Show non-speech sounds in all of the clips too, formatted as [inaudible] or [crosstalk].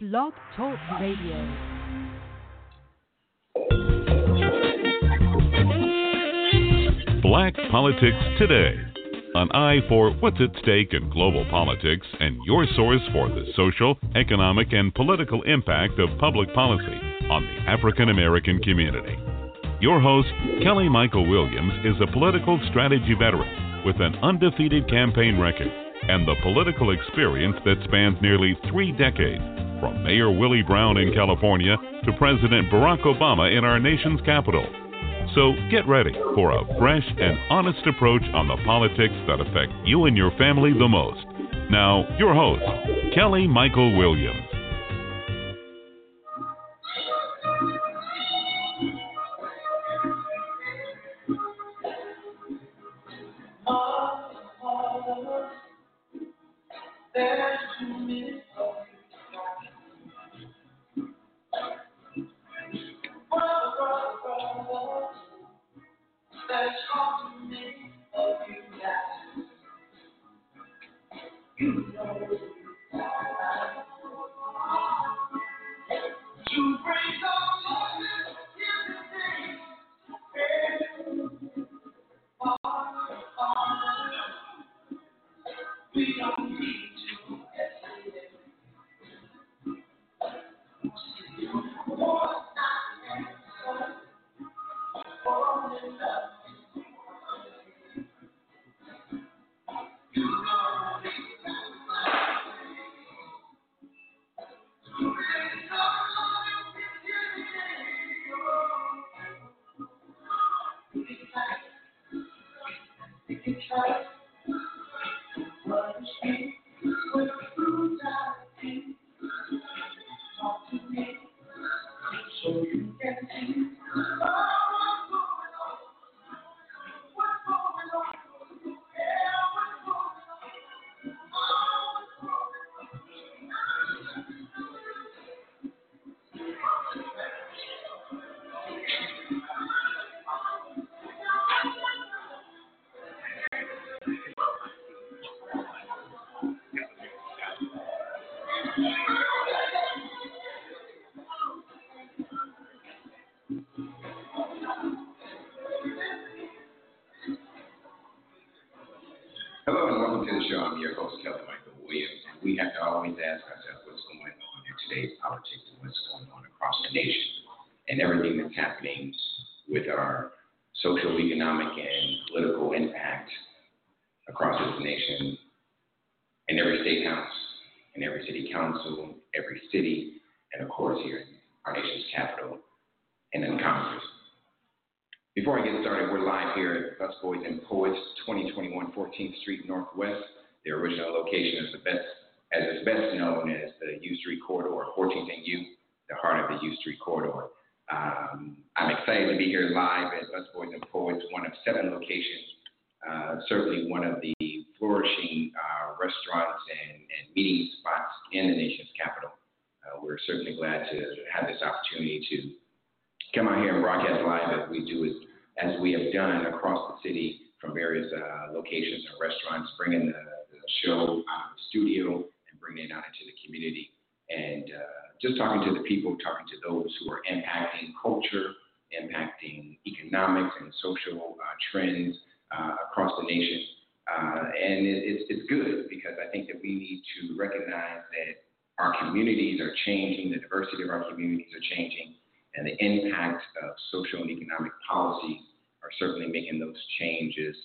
Blog Talk Radio. Black Politics Today. An eye for what's at stake in global politics and your source for the social, economic, and political impact of public policy on the African American community. Your host, Kelly Michael Williams, is a political strategy veteran with an undefeated campaign record and the political experience that spans nearly three decades, from Mayor Willie Brown in California to President Barack Obama in our nation's capital. So get ready for a fresh and honest approach on the politics that affect you and your family the most. Now, your host, Kelly Michael Williams. Nation and everything that's happening with our social, economic, and political impact across this nation in every state house, in every city council, every city, and of course here in our nation's capital and in Congress. Before I get started, we're live here at Busboys and Poets, 2021 14th Street Northwest. Their original location is the best, as is best known as the U Street Corridor, 14th and U, the heart of the U Street Corridor. Um, I'm excited to be here live at Busboys and Poets, one of seven locations, uh, certainly one of the flourishing uh, restaurants and, and meeting spots in the nation's capital. Uh, we're certainly glad to have this opportunity to come out here and broadcast live as we do as we have done across the city from various uh, locations and restaurants, bringing the, the show out of the studio and bringing it out into the community. And uh, just talking to the people, talking to those who are impacting culture, impacting economics and social uh, trends uh, across the nation. Uh, and it, it's, it's good because I think that we need to recognize that our communities are changing, the diversity of our communities are changing, and the impact of social and economic policies are certainly making those changes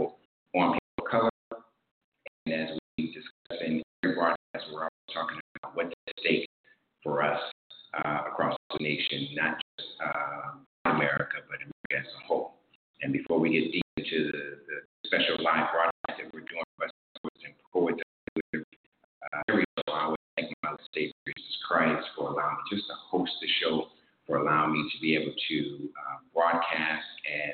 uh, on people of color. And as we discuss in every broadcast, we're always talking what's at stake for us uh, across the nation, not just uh, America, but America as a whole. And before we get deep into the, the special live broadcast that we're doing for us and poets, every show, I would thank my Savior Jesus Christ for allowing me just to host the show, for allowing me to be able to uh, broadcast and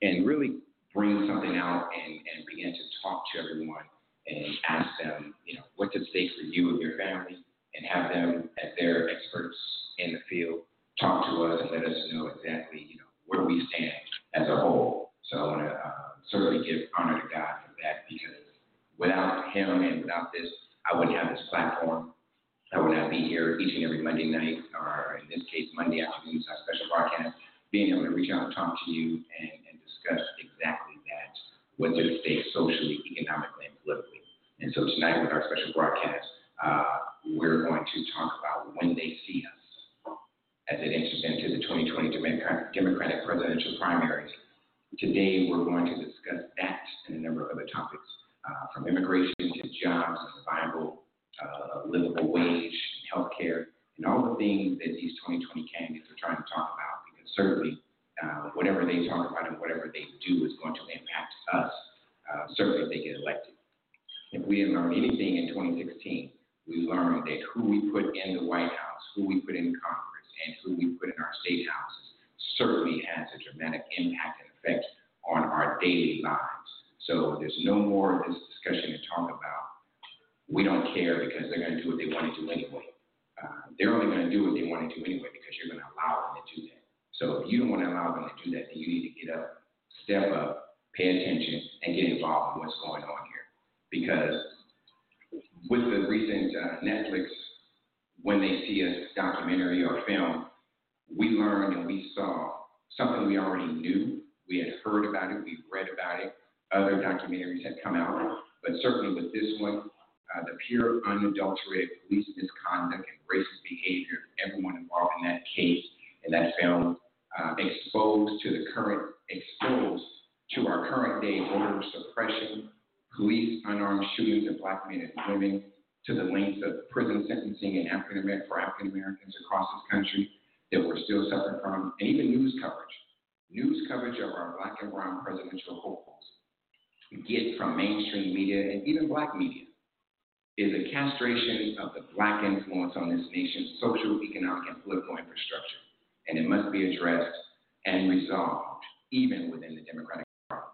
and really bring something out and, and begin to talk to everyone and ask them, you know, what's at stake for you and your family, and have them as their experts in the field talk to us and let us know exactly, you know, where we stand as a whole. So I want to uh, certainly give honor to God for that because without Him and without this, I wouldn't have this platform I would not be here each and every Monday night, or in this case, Monday afternoon, our special broadcast, being able to reach out and talk to you and, and discuss exactly that, what's at stake socially, economically, and politically. And so tonight with our special broadcast, uh, we're going to talk about when they see us as it enters into the 2020 Democratic presidential primaries. Today, we're going to discuss that and a number of other topics, uh, from immigration to jobs viable uh, livable wage, health care, and all the things that these 2020 candidates are trying to talk about. Because certainly, uh, whatever they talk about and whatever they do is going to impact us, uh, certainly if they get elected. If we didn't learn anything in 2016, we learned that who we put in the White House, who we put in Congress, and who we put in our state houses certainly has a dramatic impact and effect on our daily lives. So there's no more of this discussion to talk about we don't care because they're going to do what they want to do anyway. Uh, they're only going to do what they want to do anyway because you're going to allow them to do that. So if you don't want to allow them to do that, then you need to get up, step up, pay attention, and get involved in what's going on here. Because with the recent uh, Netflix When They See Us documentary or film, we learned and we saw something we already knew. We had heard about it, we read about it. Other documentaries had come out, but certainly with this one, uh, the pure, unadulterated police misconduct and racist behavior of everyone involved in that case and that film, uh, exposed to the current, exposed to our current day voter suppression, police unarmed shootings of black men and women, to the lengths of prison sentencing in African American for African Americans across this country that we're still suffering from, and even news coverage. News coverage of our black and brown presidential hopefuls get from mainstream media and even black media is a castration of the black influence on this nation's social, economic, and political infrastructure. And it must be addressed and resolved even within the Democratic Party.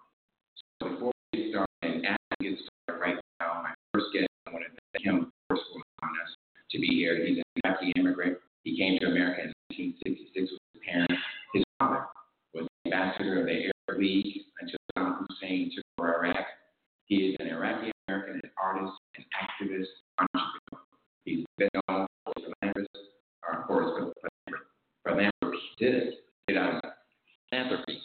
So before we get started, and as we get started right now, my first guest, I want to thank him for allowing us to be here. He's an Iraqi immigrant. He came to America in 1966 with his parents. His father was the ambassador of the Arab League until Saddam Hussein took over Iraq. He is an Iraqi American, an artist, an activist, entrepreneur. He's been known for his philanthropy, or for his philanthropy, philanthropy.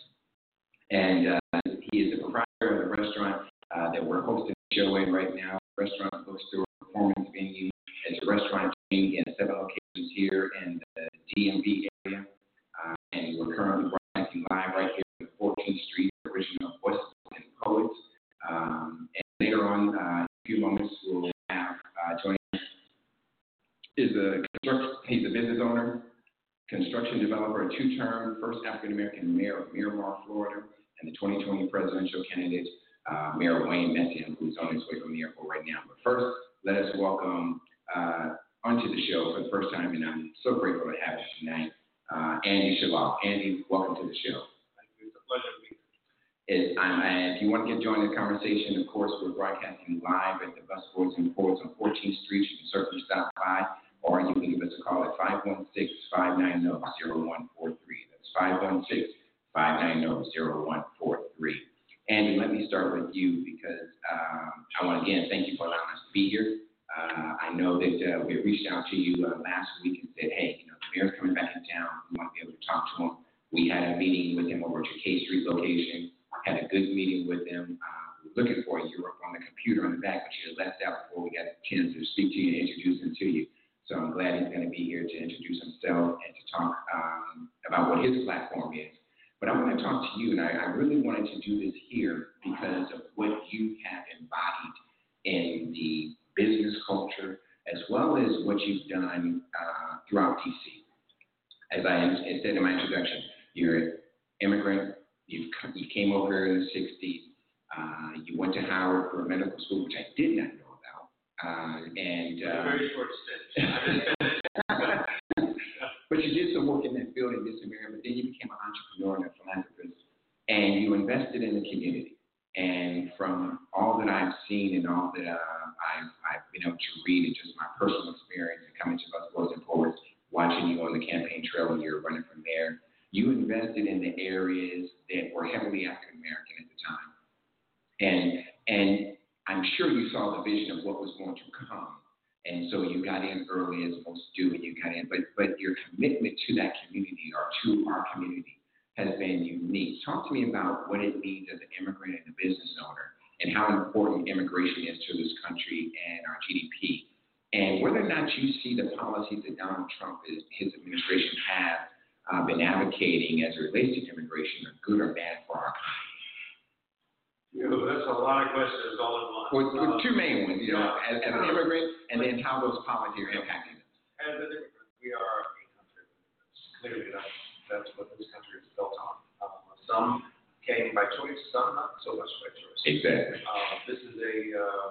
And uh, he is the proprietor of the restaurant uh, that we're hosting the show in right now, restaurant, bookstore, performance venue. It's a restaurant chain in seven locations here in the DMV area. Uh, and we're currently broadcasting live right here on 14th Street, original Busboys and Poets. Um, and later on, uh, in a few moments, we'll have uh, joining us is a he's a business owner, construction developer, a two-term first African American mayor of Miramar, Florida, and the 2020 presidential candidate, uh, Mayor Wayne Messam, who's on his way from the airport right now. But first, let us welcome uh, onto the show for the first time, and I'm so grateful to have you tonight, uh, Andy Shalal. Andy, welcome to the show. Thank you. It's a pleasure to be here. Is, um, and if you want to get join the conversation, of course, we're broadcasting live at the Bus Boys and Poets on 14th Street. You can certainly stop by, or you can give us a call at 516-590-0143. That's 516-590-0143. Andy, let me start with you because um, I want to again thank you for allowing us to be here. Uh, I know that uh, we reached out to you uh, last week and said, hey, you know, the mayor's coming back in town. We want to be able to talk to him. We had a meeting with him over at your K Street location had a good meeting with them. Uh, looking for you were up on the computer on the back, but you left out before we got a chance to speak to you and introduce him to you. So I'm glad he's going to be here to introduce himself and to talk um, about what his platform is. But I want to talk to you, and I, I really wanted to do this here because of what you have embodied in the business culture, as well as what you've done uh, throughout DC. As I said in my introduction, you're an immigrant you you came over here in the 60s. Uh, you went to Howard for medical school, which I did not know about. Uh, and uh, very short stint. [laughs] but you did some work in that field in this area, but then you became an entrepreneur and a philanthropist, and you invested in the community. And from all that I've seen and all that uh, I've, I've been able to read and just my personal experience and coming to Busboys and Poets, watching you on the campaign trail when you were running for mayor, you invested in the areas that were heavily African American at the time. And and I'm sure you saw the vision of what was going to come. And so you got in early as most do, and you got in. But but your commitment to that community or to our community has been unique. Talk to me about what it means as an immigrant and a business owner, and how important immigration is to this country and our GDP, and whether or not you see the policies that Donald Trump and his administration have uh, been advocating as it relates to immigration are good or bad for our country. That's a lot of questions all in one. Uh, two main ones, you know, as, as an immigrant, and then how those policies are impacting us. As an immigrant, we are a country. Clearly, that's, that's what this country is built on. Uh, some came by choice, some not so much by choice. Exactly. Uh, this is a, uh,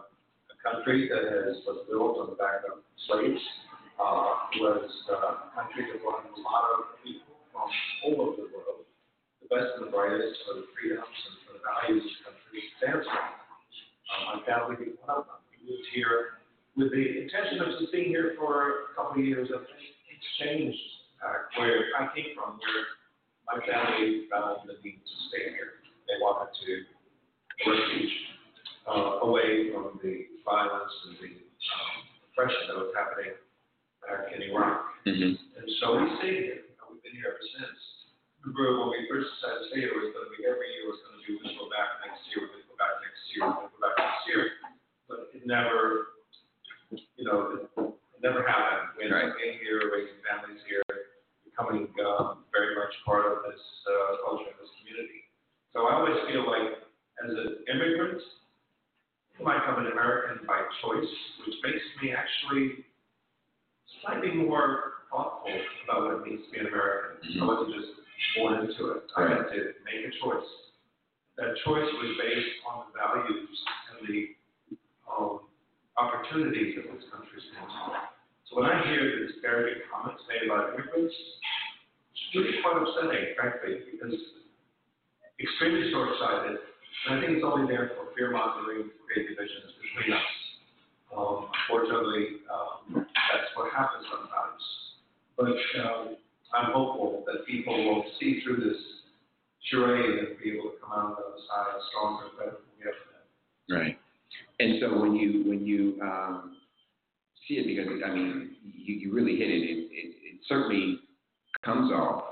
a country that has, was built on the back of slaves, uh, was uh, a country that brought a lot of people from all over the world, the best and the brightest for the freedoms and for the values this country stands for. Uh, my family being one of them. We moved here with the intention of just being here for a couple of years and it's changed uh, where I came from, where my family found the need to stay here. They wanted to refuge uh, away from the violence and the um, oppression that was happening back in Iraq. Mm-hmm. And so we stayed here. You know, we've been here ever since. Remember when we first decided to stay here, it was going to be every year was going to be we're go back next year, to go back next year, to go back next year. But it never, you know, it, never happened. We ended up being here, raising families here, becoming um, very much part of this uh, culture, this community. So I always feel like as an immigrant, I might become an American by choice, which makes me actually slightly more thoughtful about what it means to be an American. I wasn't just born into it. I had to make a choice. That choice was based on the values and the um, opportunities that this country stands for. So when I hear the disparaging comments made about immigrants, it's really quite upsetting, frankly, because extremely short-sighted, and I think it's only there for fear-mongering, to create divisions between us. Um, unfortunately, um, that's what happens sometimes. But um, I'm hopeful that people will see through this charade and be able to come out on the other side stronger and better than we ever. Right. And so when you when you um, see it, because I mean, you, you really hit it. It, it. it certainly comes off,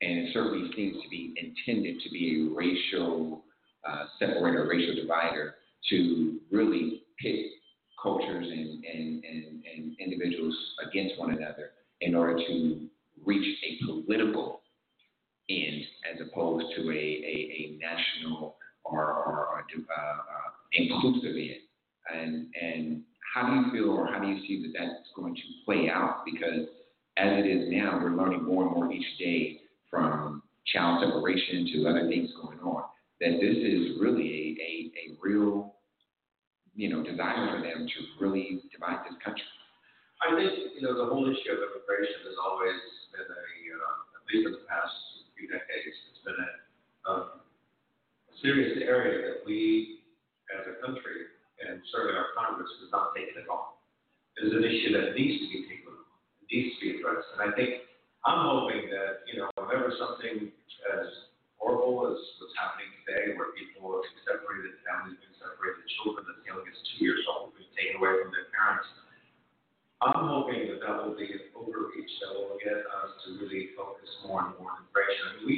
and it certainly seems to be intended to be a racial uh, separator, racial divider, to really pit cultures and, and, and, and individuals against one another in order to reach a political end as opposed to a, a, a national or, or, or uh, uh, inclusive end. And, and how do you feel or how do you see that that's going to play out? Because as it is now, we're learning more and more each day from child separation to other things going on, that this is really a, a, a real, you know, desire for them to really divide this country. I think, you know, the whole issue of immigration has always been a, uh, at least in the past few decades, it's been a, um, a serious area that we, as a country, and certainly our Congress, has not taken at all. It is an issue that needs to be taken needs to be addressed. And I think, I'm hoping that, you know, whenever something as horrible as what's happening today, where people are being separated, families being separated, children as young as two years old being taken away from their parents, I'm hoping that that will be an overreach that will get us to really focus more and more on immigration. I mean, we,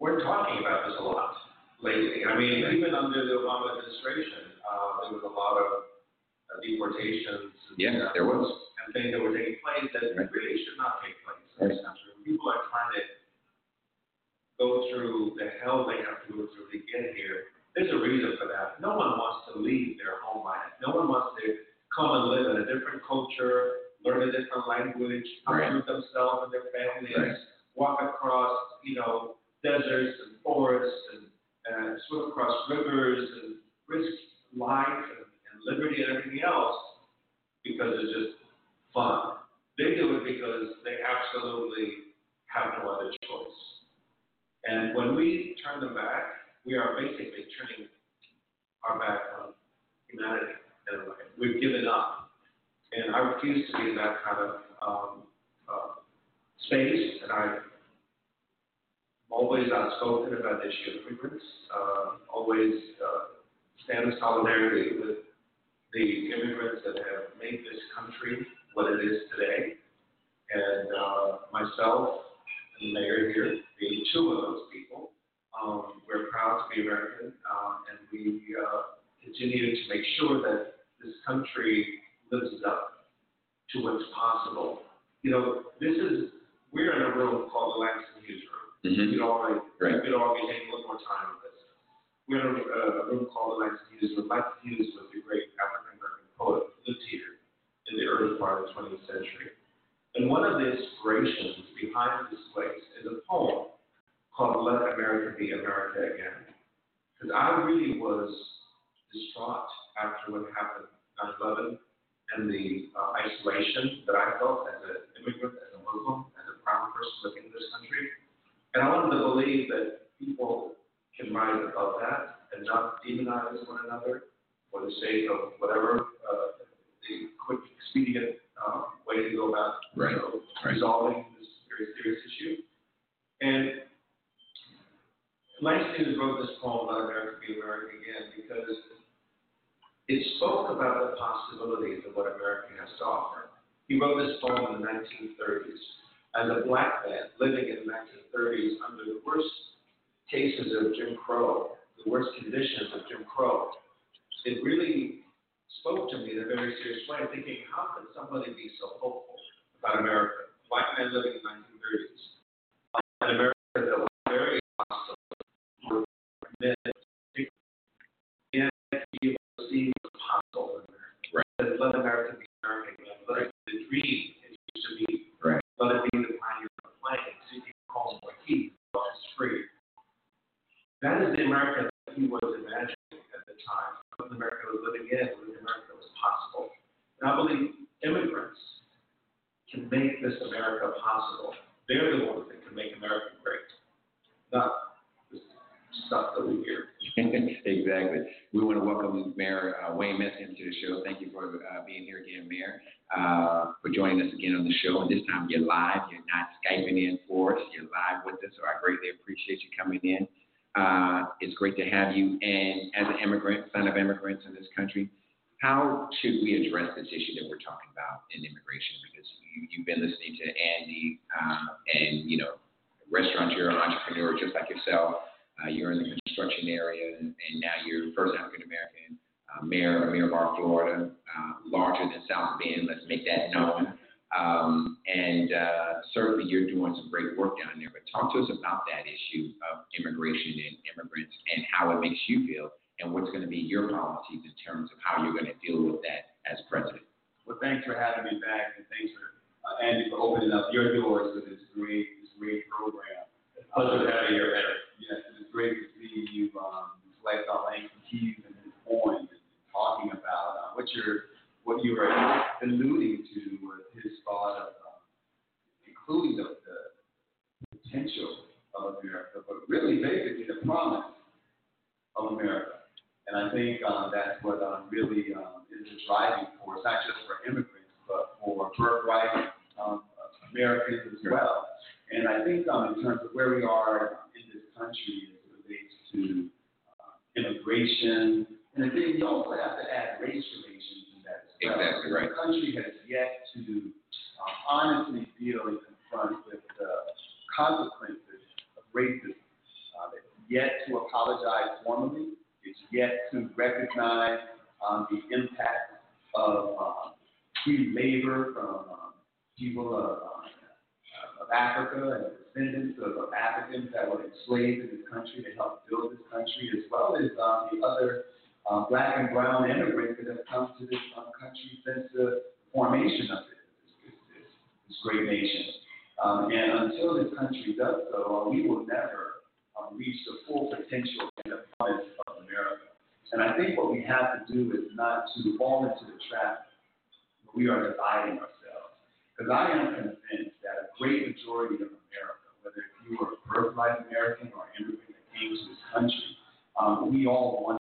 we're talking about this a lot lately. I mean, even under the Obama administration, uh, there was a lot of uh, deportations and, Yeah, uh, there was. and things that were taking place that Right. That is the America that he was imagining at the time. What America was living in the America was possible. And I believe immigrants can make this America possible. They're the ones that can make America great, not the stuff that we hear. [laughs] exactly. We want to welcome Mayor uh, Wayne Messam to the show. Thank you for uh, being here again, Mayor, uh, for joining us again on the show. And this time you're live. You're not Skyping in for us. You're live with us, so I greatly appreciate you coming in. Uh, it's great to have you. And as an immigrant, son of immigrants in this country, how should we address this issue that we're talking about in immigration? Because you, you've been listening to Andy, uh, and you know, restaurateur, entrepreneur, just like yourself. Uh, you're in the construction area, and, and now you're first African American uh, mayor of Miramar, Florida, uh, larger than South Bend. Let's make that known. Um, and uh, certainly, you're doing some great work down there. But talk to us about that issue of immigration and immigrants, and how it makes you feel, and what's going to be your policies in terms of how you're going to deal with that as president. Well, thanks for having me back, and thanks for uh, Andy for opening up your doors to this great, this great program. Pleasure to have you here, Mayor. Yes, it is great to see you um, reflect on Hughes and and talking about uh, what you're, what you were alluding to was his thought of um, including the, the potential of America, but really basically the promise of America. And I think um, that's what um, really um, is the driving force, not just for immigrants, but for birthright um, Americans as well. And I think um, in terms of where we are in this country as it relates to uh, immigration, and then you also have to add race relations Exactly right. The country has yet to um, honestly deal and confront with the consequences of racism. Uh, it's yet to apologize formally. It's yet to recognize um, the impact of um, labor from um, people of, um, of Africa and descendants of, of Africans that were enslaved in this country to help build this country, as well as um, the other uh, black and brown immigrants that have come to this um, country since the formation of it, this, this, this great nation. Um, and until this country does so, uh, we will never um, reach the full potential and the promise of America. And I think what we have to do is not to fall into the trap where we are dividing ourselves. Because I am convinced that a great majority of America, whether you are a birthright American or an immigrant that came to this country, um, we all want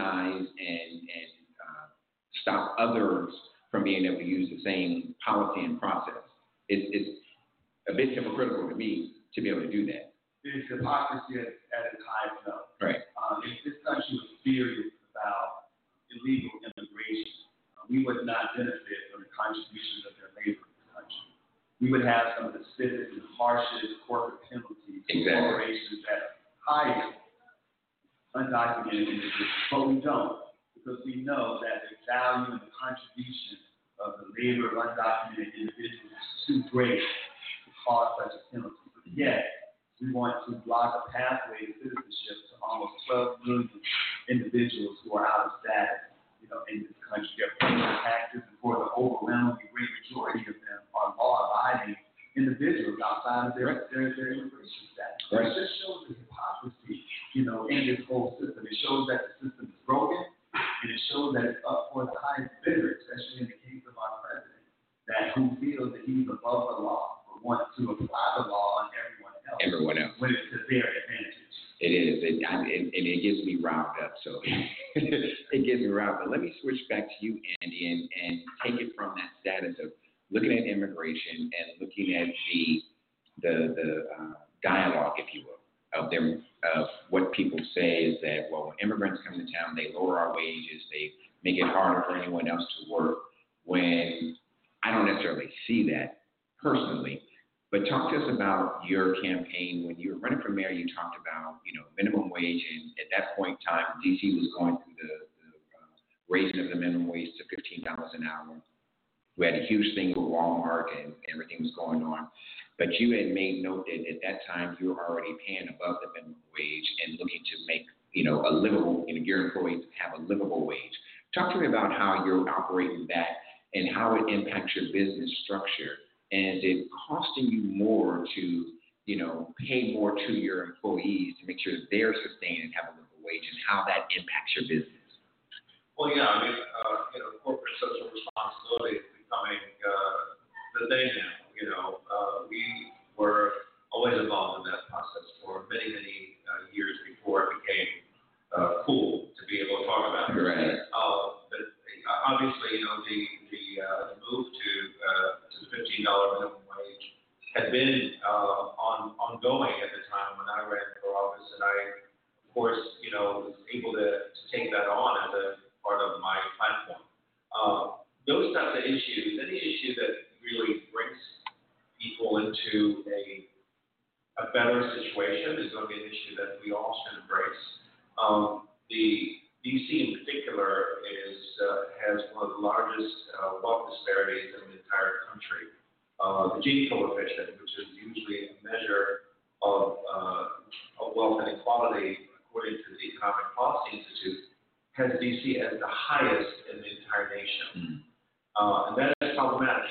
demonize and and uh, stop others from being able to use the same policy and process. It's, it's a bit hypocritical to me to be able to do that. It's hypocrisy at, at its highest level. Right. Um, if this country was serious about illegal immigration, uh, we would not benefit from the contributions of their labor in this country. We would have some of the stiffest and harshest corporate penalties for Exactly. corporations that hire undocumented individuals, but we don't because we know that the value and contribution of the labor of undocumented individuals is too great to cause such a penalty. But yet, we want to block a pathway to citizenship to almost 12 million individuals who are out of status, you know, in this country. They're paying their taxes, and for the overwhelming great majority of them are law-abiding individuals outside of their, their, their immigration status. Right. It just shows the hypocrisy, you know, in this whole system. It shows that the system is broken, and it shows that it's up for the highest bidder, especially in the case of our president, that who feels that he's above the law, but wants to apply the law on everyone else Everyone else. when it's to their advantage. It is, it, I, and, and it gets me riled up. So [laughs] it gets me riled. But let me switch back to you, Andy, and, and take it from that status of looking at immigration and looking at the the the uh, dialogue, if you will, of them of what people say is that well, when immigrants come to town, they lower our wages, they make it harder for anyone else to work. When I don't necessarily see that personally, but talk to us about your campaign when you were running for mayor. You talked about you know minimum wage, and at that point in time, DC was going through the, the uh, raising of the minimum wage to fifteen dollars an hour. We had a huge thing with Walmart and everything was going on, but you had made note that at that time you were already paying above the minimum wage and looking to make you know a livable, you know, your employees have a livable wage. Talk to me about how you're operating that and how it impacts your business structure and is it costing you more to, you know, pay more to your employees to make sure they're sustained and have a livable wage, and how that impacts your business? Well, yeah, I mean, uh, you know, corporate social responsibility is becoming, uh, the thing now, you know. Uh, we were always involved in that process for many, many, uh, years before it became, uh, cool to be able to talk about it. Right. Uh, but obviously, you know, the, the, uh, the move to, uh, to the fifteen dollar minimum wage had been, uh, on, ongoing at the time when I ran for office, and I, of course, you know, was able to, to take that on as a part of my platform. Uh, those types of issues, any issue that really brings people into a, a better situation is going to be an issue that we all should embrace. Um, the DC in particular is, uh, has one of the largest uh, wealth disparities in the entire country. Uh, the Gini coefficient, which is usually a measure of, uh, of wealth inequality, according to the Economic Policy Institute, has DC as the highest in the entire nation. Mm. Uh, and that is problematic.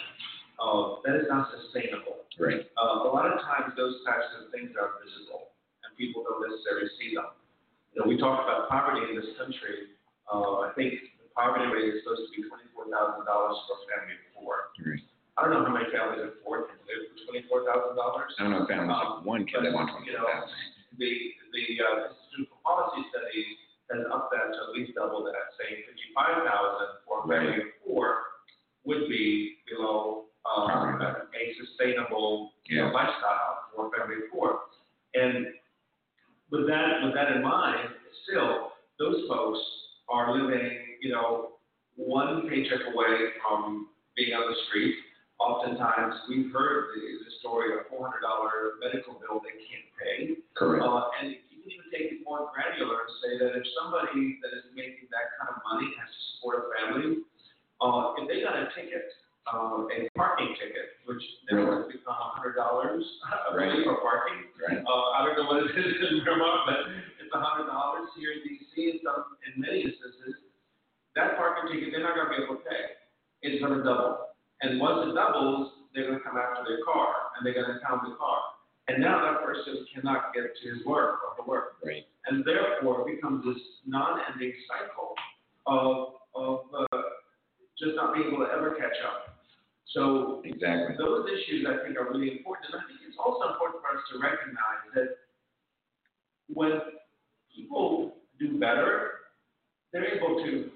That is not sustainable. Right. Uh, a lot of times those types of things are visible and people don't necessarily see them. You know, we talk about poverty in this country. Uh, I think the poverty rate is supposed to be twenty-four thousand dollars for a family of four. Right. I don't know how many families of four can live for twenty-four thousand dollars. I don't know if families like one can live on But, twenty you know. The, the, uh, Institute for Policy Studies has upped that to at least double that, saying fifty-five thousand for a family of four would be below, uh, Poverty. a sustainable you know, lifestyle for family of four. And with that, with that in mind, still, those folks are living, you know, one paycheck away from being on the street. Oftentimes, we've heard the, the story of four hundred dollar medical bill they can't pay. Correct. Uh, and you can even take it more granular and say that if somebody that is making that kind of money has to support a family, uh, if they got a ticket, uh, a parking ticket, which now has become a hundred dollars Right. for parking. Right. Uh, I don't know what it is in Vermont, but it's a hundred dollars here in DC in some, in many instances. That parking ticket, they're not gonna be able to pay. It's gonna double. And once it doubles, they're gonna come after their car and they're gonna impound the car. And now that person cannot get to his work or to work. Right. And therefore it becomes this non-ending cycle of, of, uh, just not being able to ever catch up. So Exactly. those issues I think are really important. And I think it's also important for us to recognize that when people do better, they're able to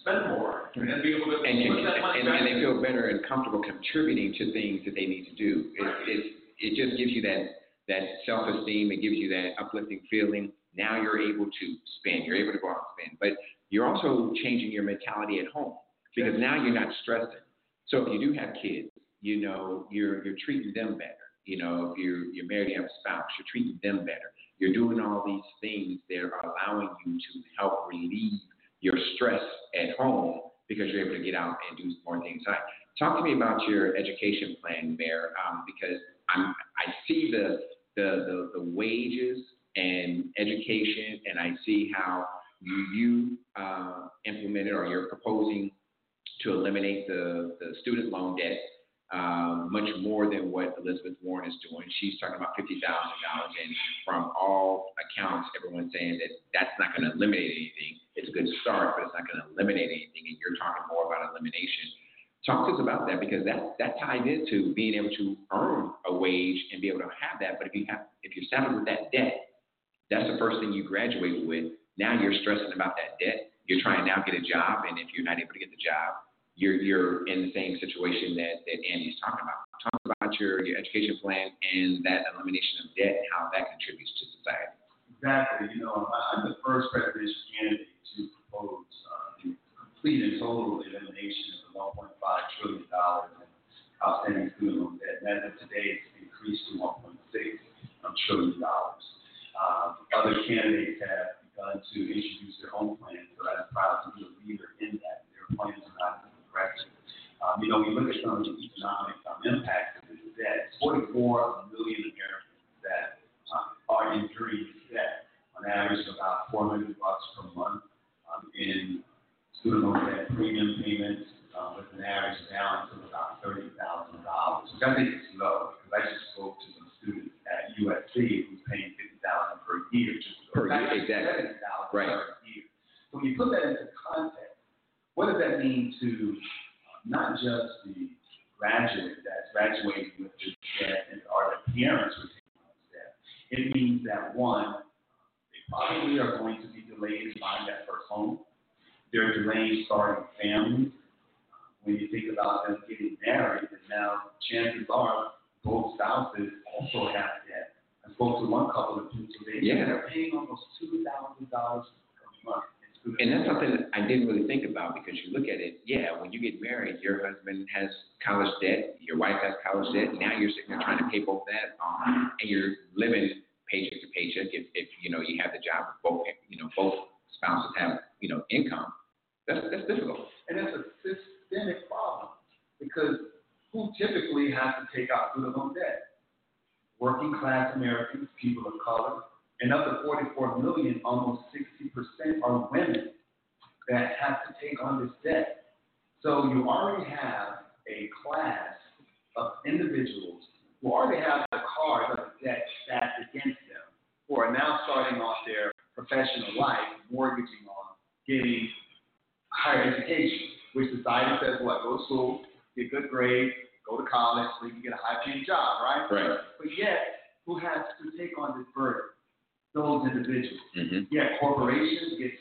spend more and be able to And, can, put that money and, back. and they feel better and comfortable contributing to things that they need to do. It, it, it just gives you that, that self esteem. It gives you that uplifting feeling. Now you're able to spend. You're able to go out and spend. But you're also changing your mentality at home because now you're not stressing. So if you do have kids, you know, you're, you're treating them better. You know, if you're, you're married, you have a spouse, you're treating them better. You're doing all these things that are allowing you to help relieve your stress at home because you're able to get out and do more things. Like, talk to me about your education plan, Mayor, um, because I'm, I see the, the, the, the wages and education, and I see how you, you uh, implemented or you're proposing to eliminate the, the student loan debt um, much more than what Elizabeth Warren is doing. She's talking about fifty thousand dollars, and from all accounts, everyone's saying that that's not going to eliminate anything. It's a good start, but it's not going to eliminate anything. And you're talking more about elimination. Talk to us about that because that that ties into being able to earn a wage and be able to have that. But if you have if you're saddled with that debt, that's the first thing you graduate with. Now you're stressing about that debt. You're trying to now get a job, and if you're not able to get the job, you're you're in the same situation that, that Andy's talking about. Talk about your, your education plan and that elimination of debt and how that contributes to society. Exactly. You know, I'm the first presidential candidate to propose uh, the complete and total elimination of the 1.5 trillion dollars in outstanding student loan debt. As of today, it's increased to 1.6 trillion dollars. Uh, other candidates have begun to introduce their own plans, so I'm proud to be a leader in that. Their plans are not in the direction. Um, you know, we look at some of the economic um, impacts of this debt. 44 million Americans that um, are enduring debt on average about 400 bucks per month um, in student loan debt premium payments um, with an average balance of about $30,000, which I think is low because I just spoke to some students at USC who's paying 50000 per year just Per year, exactly. Right. per year. So when you put that into context, what does that mean to uh, not just the graduate that's graduating with this debt and or the parents who are taking on this debt? It means that one, they probably are going to be delayed in buying that first home. They're delaying starting families. When you think about them getting married, and now chances are both spouses also have debt. I spoke to one couple in Pennsylvania. Yeah. They're paying almost two thousand dollars a month. And that's something that I didn't really think about because you look at it, yeah, when you get married, your husband has college debt, your wife has college debt, now you're sitting there trying to pay both that, um, and you're living paycheck to paycheck if, if, you know, you have the job, both, you know, both spouses have, you know, income. That's, that's difficult. And it's a systemic problem because who typically has to take out student loan debt? Working class Americans, people of color, and of the 44 million, almost 60% are women that have to take on this debt. So you already have a class of individuals who already have the card of the debt stacked against them, who are now starting off their professional life mortgaging on getting higher education, which society says what? Go to school, grades, go to college, so you can get a high paying job, right? Right. But yet, who has to take on this burden? Those individuals. Mm-hmm. Yet corporations get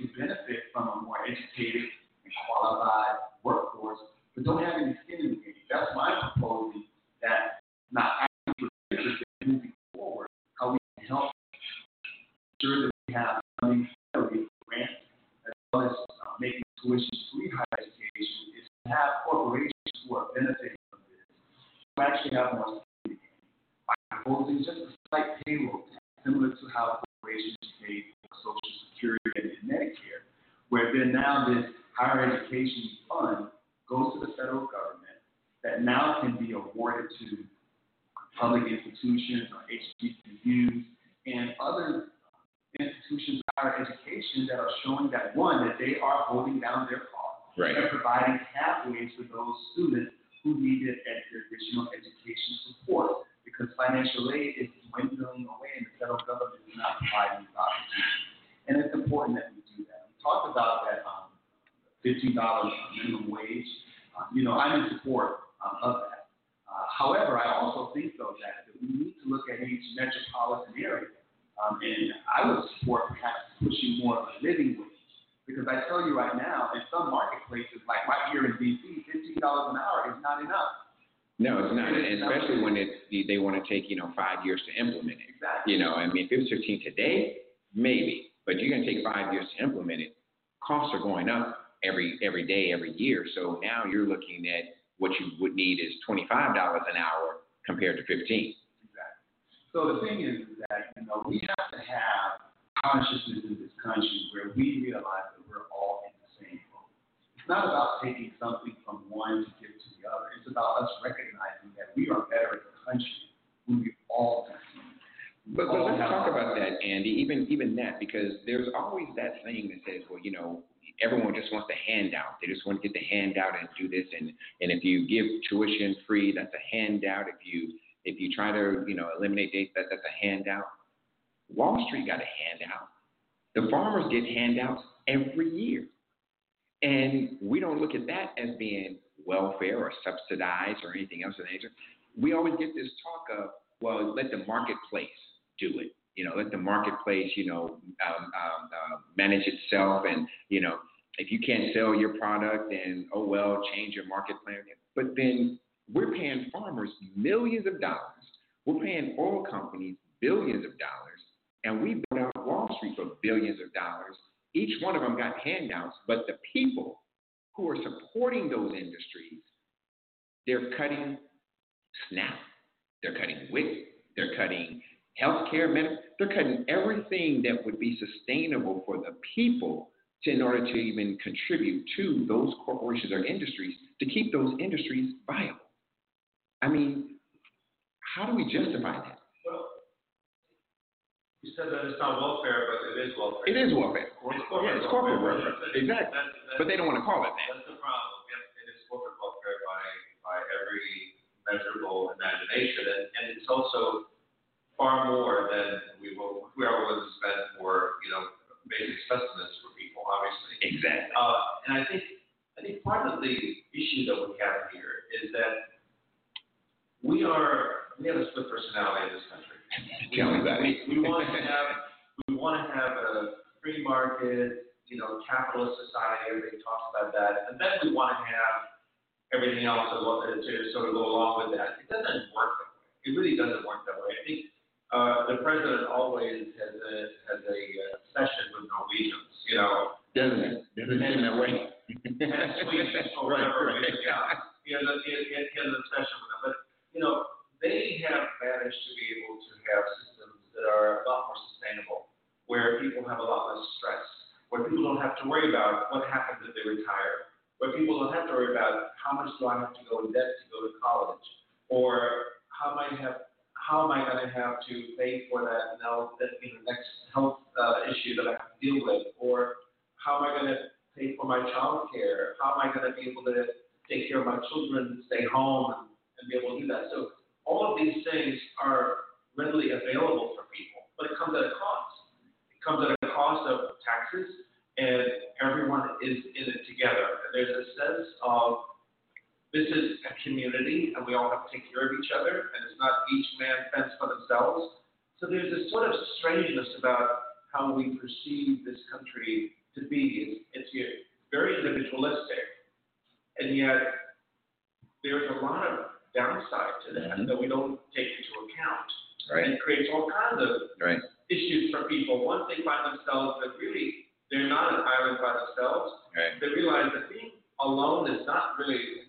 The farmers get handouts every year, and we don't look at that as being welfare or subsidized or anything else of that nature. We always get this talk of, well, let the marketplace do it. You know, let the marketplace, you know, um, um, uh, manage itself. And, you know, if you can't sell your product, then, oh, well, change your market plan. But then we're paying farmers millions of dollars. We're paying oil companies billions of dollars. And we built out Street for billions of dollars. Each one of them got handouts, but the people who are supporting those industries, they're cutting SNAP, they're cutting WIC, they're cutting healthcare, med- they're cutting everything that would be sustainable for the people to, in order to even contribute to those corporations or industries to keep those industries viable. I mean, how do we justify that? You said that it's not welfare, but it is welfare. It is welfare. Well, it's Yeah, it's corporate welfare. That's- Exactly. that's- that's- But they don't want to call it that. That's the problem. Yes, it is corporate welfare by, by every measurable imagination. And, and it's also far more than we will, we are willing to spend for, you know, basic sustenance for people, obviously. Exactly. Uh, and I think, I think part of the issue that we have here is that we are, we have a split personality in this country. Tell me about we, it. We want to have, we want to have a free market, you know, capitalist society, everybody talks about that, and then we want to have everything else to, to sort of go along with that. It doesn't work that way. It really doesn't work that way. I think uh, the president always has a has a uh, session with Norwegians, you know, Doesn't it? Doesn't that way. and Swedes or whatever. Right, right. Yeah, you know, he he- he has a session with them, but you know, they have managed to be able to have systems that are a lot more sustainable, where people have a lot less stress, where people don't have to worry about what happens if they retire, where people don't have to worry about how much do I have to go in debt to go to college, or how am I have how am I going to have to pay for that now that you know, next health uh, issue that I have to deal with, or how am I going to pay for my child care? How am I going to be able to take care of my children, stay home, and, and be able to do that? So all of these things are readily available for people, but it comes at a cost. It comes at a cost of taxes, and everyone is in it together. And there's a sense of this is a community, and we all have to take care of each other, and it's not each man fends for themselves. So there's this sort of strangeness about how we perceive this country to be. It's, it's very individualistic, and yet there's a lot of downside to that Mhm. that we don't take into account. Right, And it creates all kinds of right. issues for people. Once they find themselves that really they're not an island by themselves, Right. they realize that being alone is not really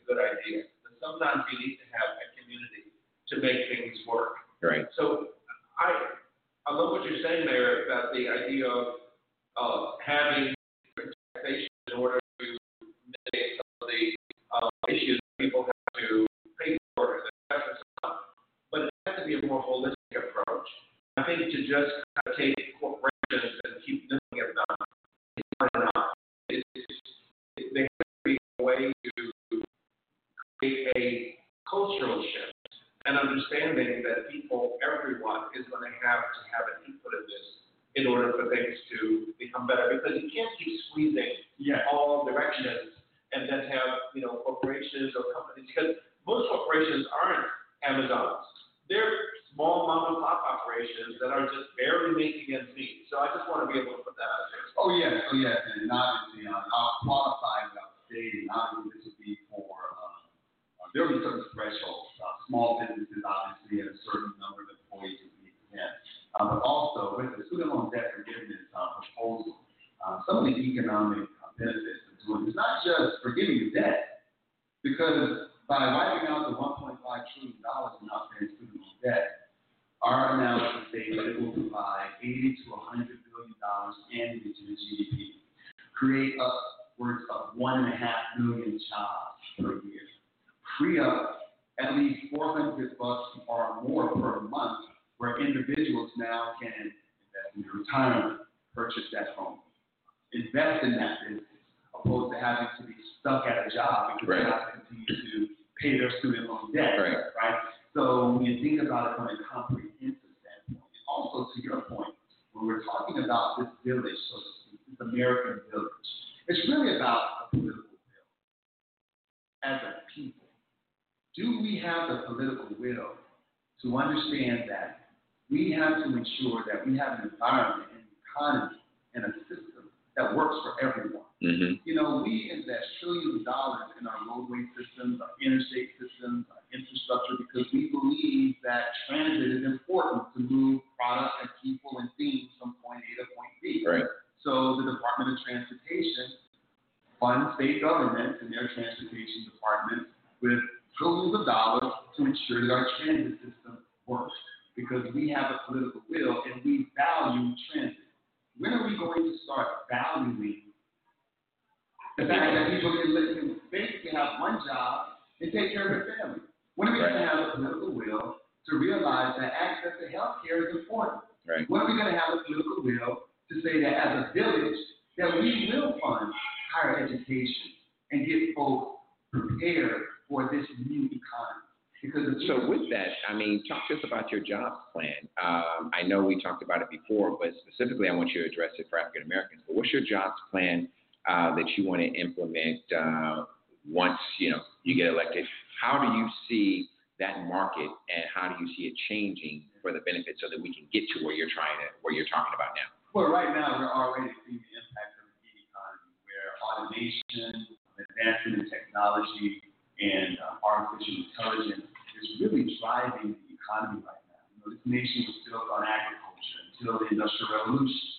care of their family. When are we going to have a political will to realize that access to health care is important? Right. When are we going to have a political will to say that as a village, that we will fund higher education and get folks prepared for this new economy? Because So with that, I mean, talk to us about your jobs plan. Um, I know we talked about it before, but specifically, I want you to address it for African Americans. But what's your jobs plan uh, that you want to implement uh, once you know you get elected? How do you see that market, and how do you see it changing for the benefit so that we can get to where you're trying to, where you're talking about now? Well, right now, we're already seeing the impact of the economy, where automation, advancement in technology, and uh, artificial intelligence is really driving the economy right now. You know, this nation was built on agriculture until the Industrial Revolution.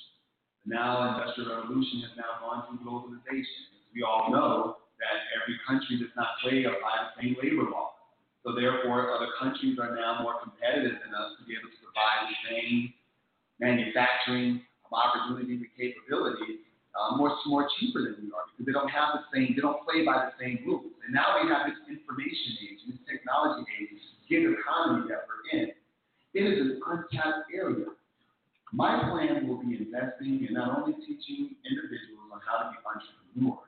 Now, the Industrial Revolution has now gone through globalization. As we all know that every country does not play by the same labor law. So therefore, other countries are now more competitive than us to be able to provide the same manufacturing opportunities and capabilities uh, more more cheaper than we are because they don't have the same, they don't play by the same rules. And now we have this information age, this technology age, this gig economy that we're in. It is an untapped area. My plan will be investing in not only teaching individuals on how to be entrepreneurs,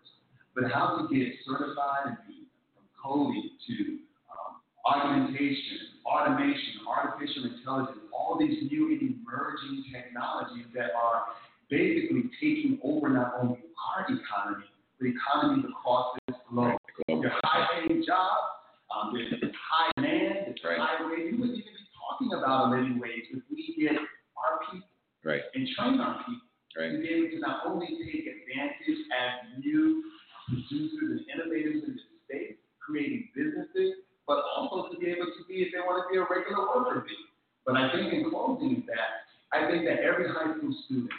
but how to get certified and be from coding to um, augmentation, automation, artificial intelligence, all these new and emerging technologies that are basically taking over not only our economy, but economies across this globe. Your high paying job, um, there's high demand, there's Right. high wage. We wouldn't even be talking about a living wage if we get our people Right. and train our people Right. to be able to not only take advantage as new producers and innovators in the space, creating businesses, but also to be able to be, if they want to be a regular worker bee. But I think in closing is that I think that every high school student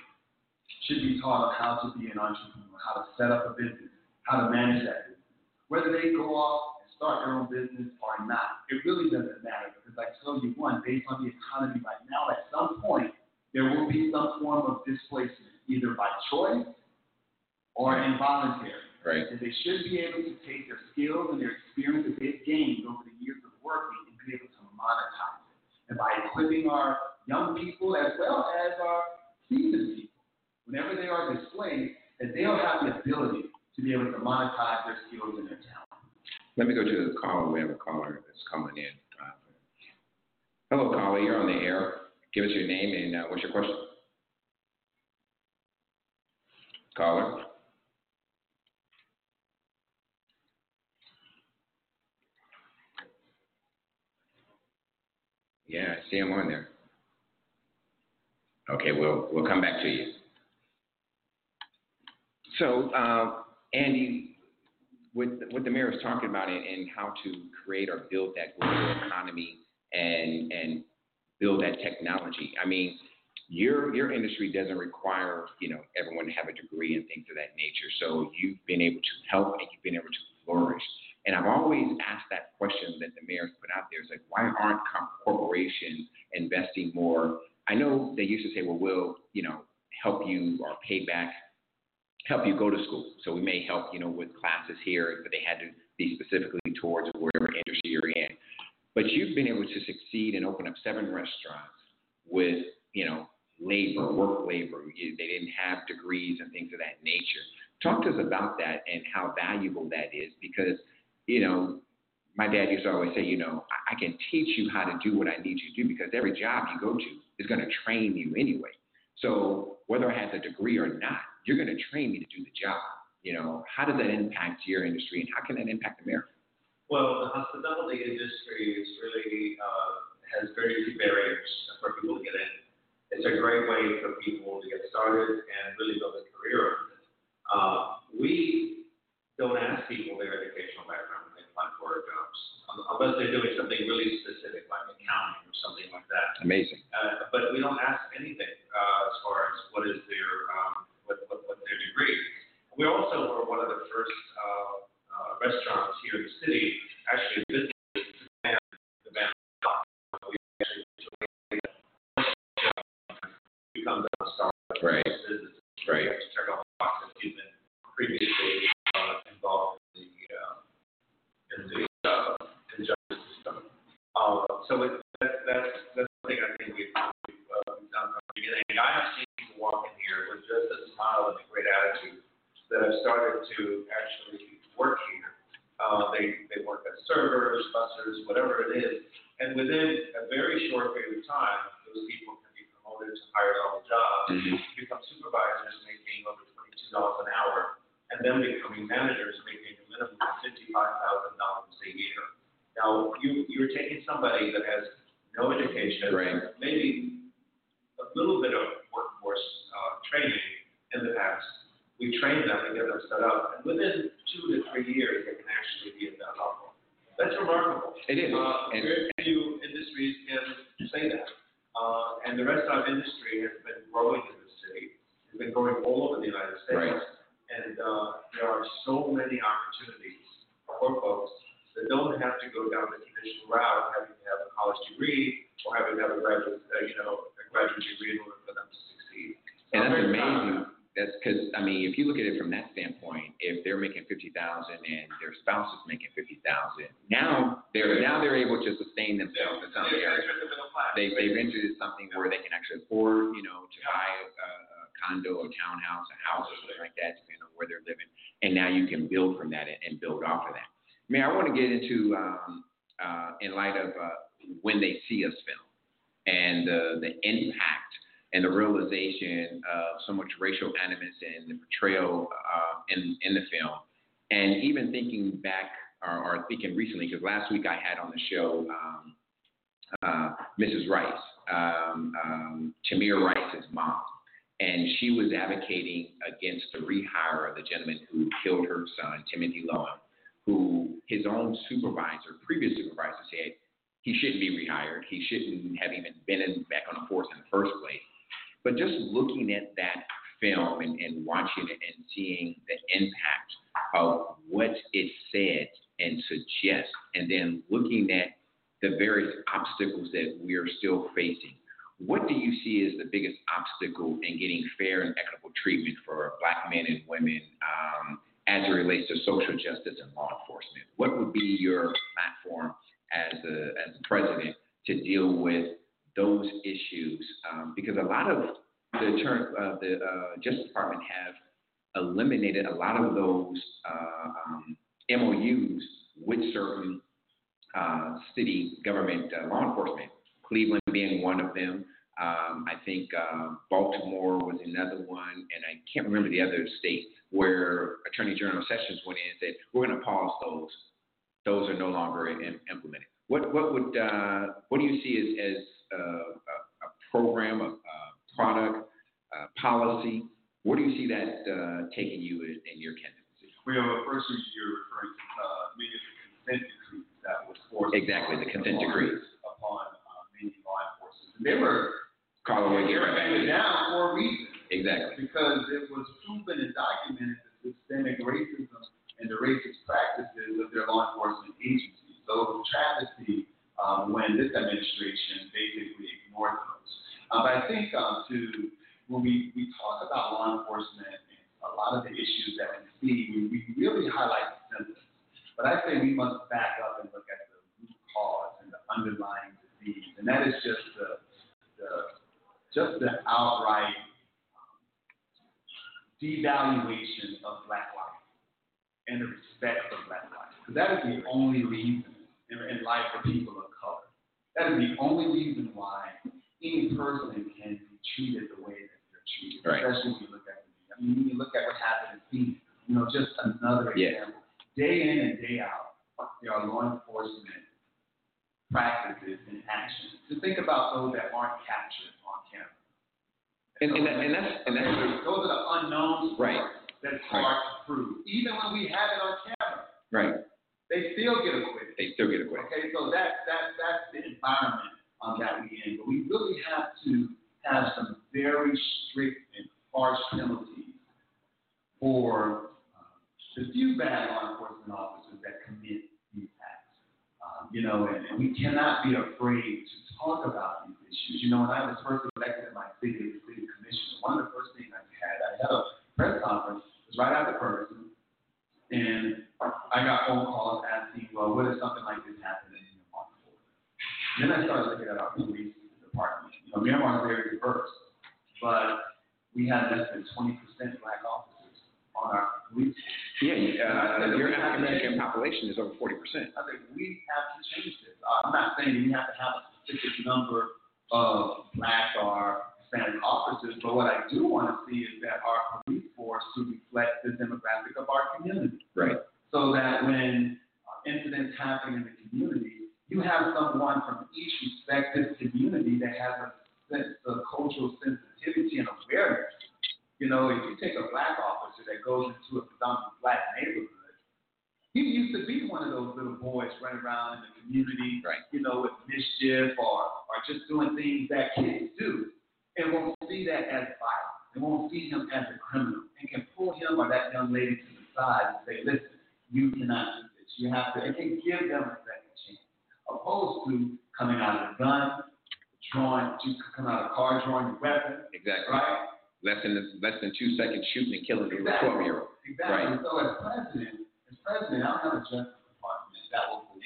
should be taught on how to be an entrepreneur, how to set up a business, how to manage that business. Whether they go off and start their own business or not, it really doesn't matter because I tell you one, based on the economy right now, at some point there will be some form of displacement, either by choice or involuntary. Right. And they should be able to take their skills and their experience that they've gained over the years of working and be able to monetize it. And by equipping our young people as well as our seasoned people, whenever they are displaced, that they'll have the ability to be able to monetize their skills and their talent. Let me go to the caller. We have a caller that's coming in. Hello, caller. You're on the air. Give us your name and uh, what's your question? Caller. Yeah, I see him on there. Okay, we'll we'll come back to you. So, uh, Andy, what, what the mayor is talking about and, and how to create or build that global economy and and build that technology. I mean, your your industry doesn't require you know everyone to have a degree and things of that nature. So you've been able to help and you've been able to flourish. And I've always asked that question that the mayor's put out there: is like, why aren't corporations investing more? I know they used to say, well, we'll you know help you or pay back help you go to school. So we may help, you know, with classes here, but they had to be specifically towards whatever industry you're in. But you've been able to succeed and open up seven restaurants with, you know, labor, work labor. They didn't have degrees and things of that nature. Talk to us about that and how valuable that is because, you know, my dad used to always say, you know, I, I can teach you how to do what I need you to do because every job you go to is going to train you anyway. So whether I have the degree or not, you're going to train me to do the job. You know, how does that impact your industry and how can that impact America? Well, the hospitality industry is really, uh, has very few barriers for people to get in. It's a great way for people to get started and really build a career. Uh, we don't ask people their educational background apply for jobs, unless they're doing something really specific like accounting or something like that. Amazing. Uh, but we don't ask anything uh, as far as what is their um, what, what, what their degree. We also were one of the first uh, uh, restaurants here in the city, actually visited the the band. We actually become the star Right. business. Right. Check out the box if you've been previously uh, involved in the uh, in the uh, in the justice system. Uh, so it, that, that's that's one thing I think we've, we've uh, done from the beginning. I have seen people walk in here with just a smile and a great attitude that have started to actually work here. Uh, they they work as servers, bussers, whatever it is, and within a very short period of time, those people can be promoted to higher level jobs Mhm. become supervisors making over twenty-two dollars an hour, and then becoming managers making Fifty-five thousand dollars a year. Now, you, you're taking somebody that has no education. Right. Maybe a little bit of workforce, uh, training in the past. We train them and get them set up, and within two to three years, they can actually be in that level. That's remarkable. It is. Uh, and- very Mrs. Rice, um, um, Tamir Rice's mom, and she was advocating against the rehire of the gentleman who killed her son, Timothy Loehmann, who his own supervisor, previous supervisor, said he shouldn't be rehired. He shouldn't have even been in, back on the force in the first place. But just looking at that film and, and watching it and seeing the impact of what it said and suggests, and then looking at the various obstacles that we are still facing. What do you see as the biggest obstacle in getting fair and equitable treatment for black men and women um, as it relates to social justice and law enforcement? What would be your platform as a, as a president to deal with those issues? Um, because a lot of the, term, uh, the uh, Justice Department have eliminated a lot of those uh, um, MOUs with certain uh, city government uh, law enforcement, Cleveland being one of them. Um, I think uh, Baltimore was another one, and I can't remember the other state where Attorney General Sessions went in and said, "We're going to pause those. Those are no longer in, implemented." What what would uh, what do you see as, as uh, a, a, program, a, a product, a policy? Where do you see that taking you in, in your candidacy? Well, first, you're referring to uh, consent that was forced. Exactly, the consent decree. Upon uh, many law enforcement. And they were Carla Wake. They were down for a reason. Exactly. Because it was proven and documented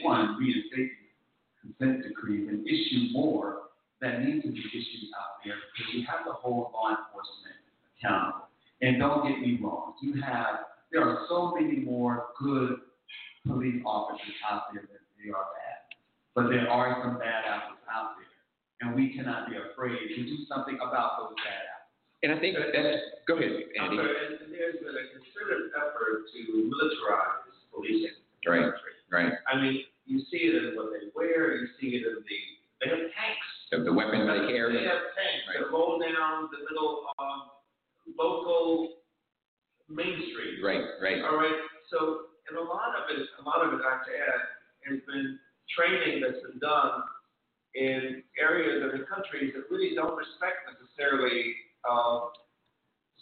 one, reinstate consent decrees and issue more that need to be issued out there because we have to hold law enforcement accountable. And don't get me wrong, you have there are so many more good police officers out there than there are bad. But there are some bad apples out there. And we cannot be afraid to do something about those bad apples. And I think that's go ahead, Andy. sorry, and and there's been a concerted effort to militarize policing. in the Right. country. Right. I mean, you see it in what they wear, you see it in the, they have tanks. The, the weapons they carry. They have tanks Right. that roll down the little, um, local main street. Right. Right. All right, so, and a lot of it, a lot of it, I have to add, has been training that's been done in areas or in countries that really don't respect necessarily, uh,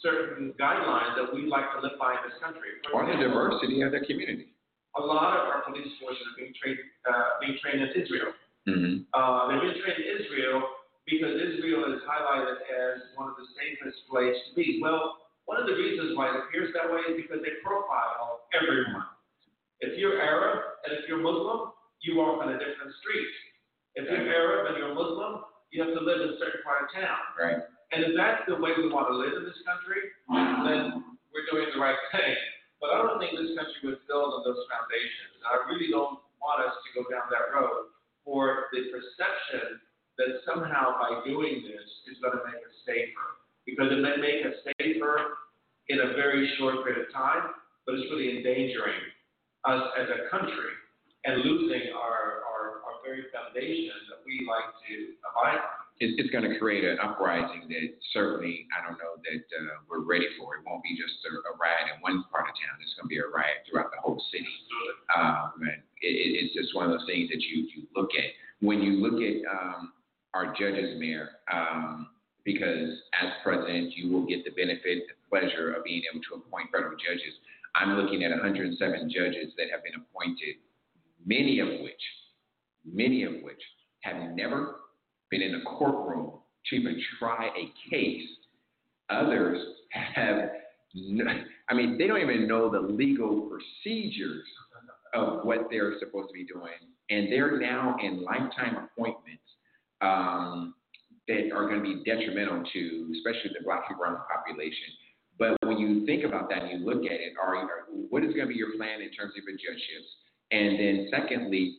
certain guidelines that we like to live by in this country. For Or the diversity of their community. A lot of our police forces are being trained, uh, being trained in Israel. Mm-hmm. Uh, they've been trained in Israel because Israel is highlighted as one of the safest places to be. Well, one of the reasons why it appears that way is because they profile everyone. If you're Arab and if you're Muslim, you walk on a different street. If you're Arab and you're Muslim, you have to live in a certain part of town. Right. And if that's the way we want to live in this country, then we're doing the right thing. But I don't think this country was built on those foundations. And I really don't want us to go down that road for the perception that somehow by doing this is going to make us safer. Because it may make us safer in a very short period of time, but it's really endangering us as a country and losing our, our, our very foundation that we like to abide by. It, it's going to create an uprising that certainly I don't know that uh, we're ready for. It won't be just a, a riot in one part of town. It's going to be a riot throughout the whole city. Um, and it, it's just one of those things that you, you look at. When you look at um, our judges, Mayor, um, because as president, you will get the benefit, the pleasure of being able to appoint federal judges. I'm looking at 107 judges that have been appointed, many of which, many of which have never been in a courtroom to even try a case. Others have, I mean, they don't even know the legal procedures of what they're supposed to be doing, and they're now in lifetime appointments um, that are going to be detrimental to, especially the black brown population. But when you think about that and you look at it, are what is going to be your plan in terms of your judgeships? And then, secondly,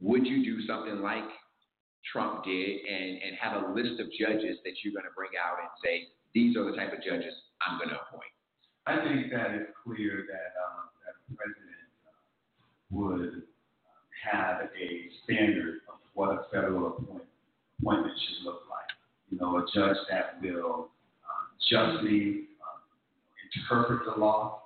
would you do something like Trump did and, and have a list of judges that you're going to bring out and say, these are the type of judges I'm going to appoint? I think that it's clear that, um, that the president uh, would have a standard of what a federal appoint, appointment should look like. You know, a judge that will um, justly um, interpret the law,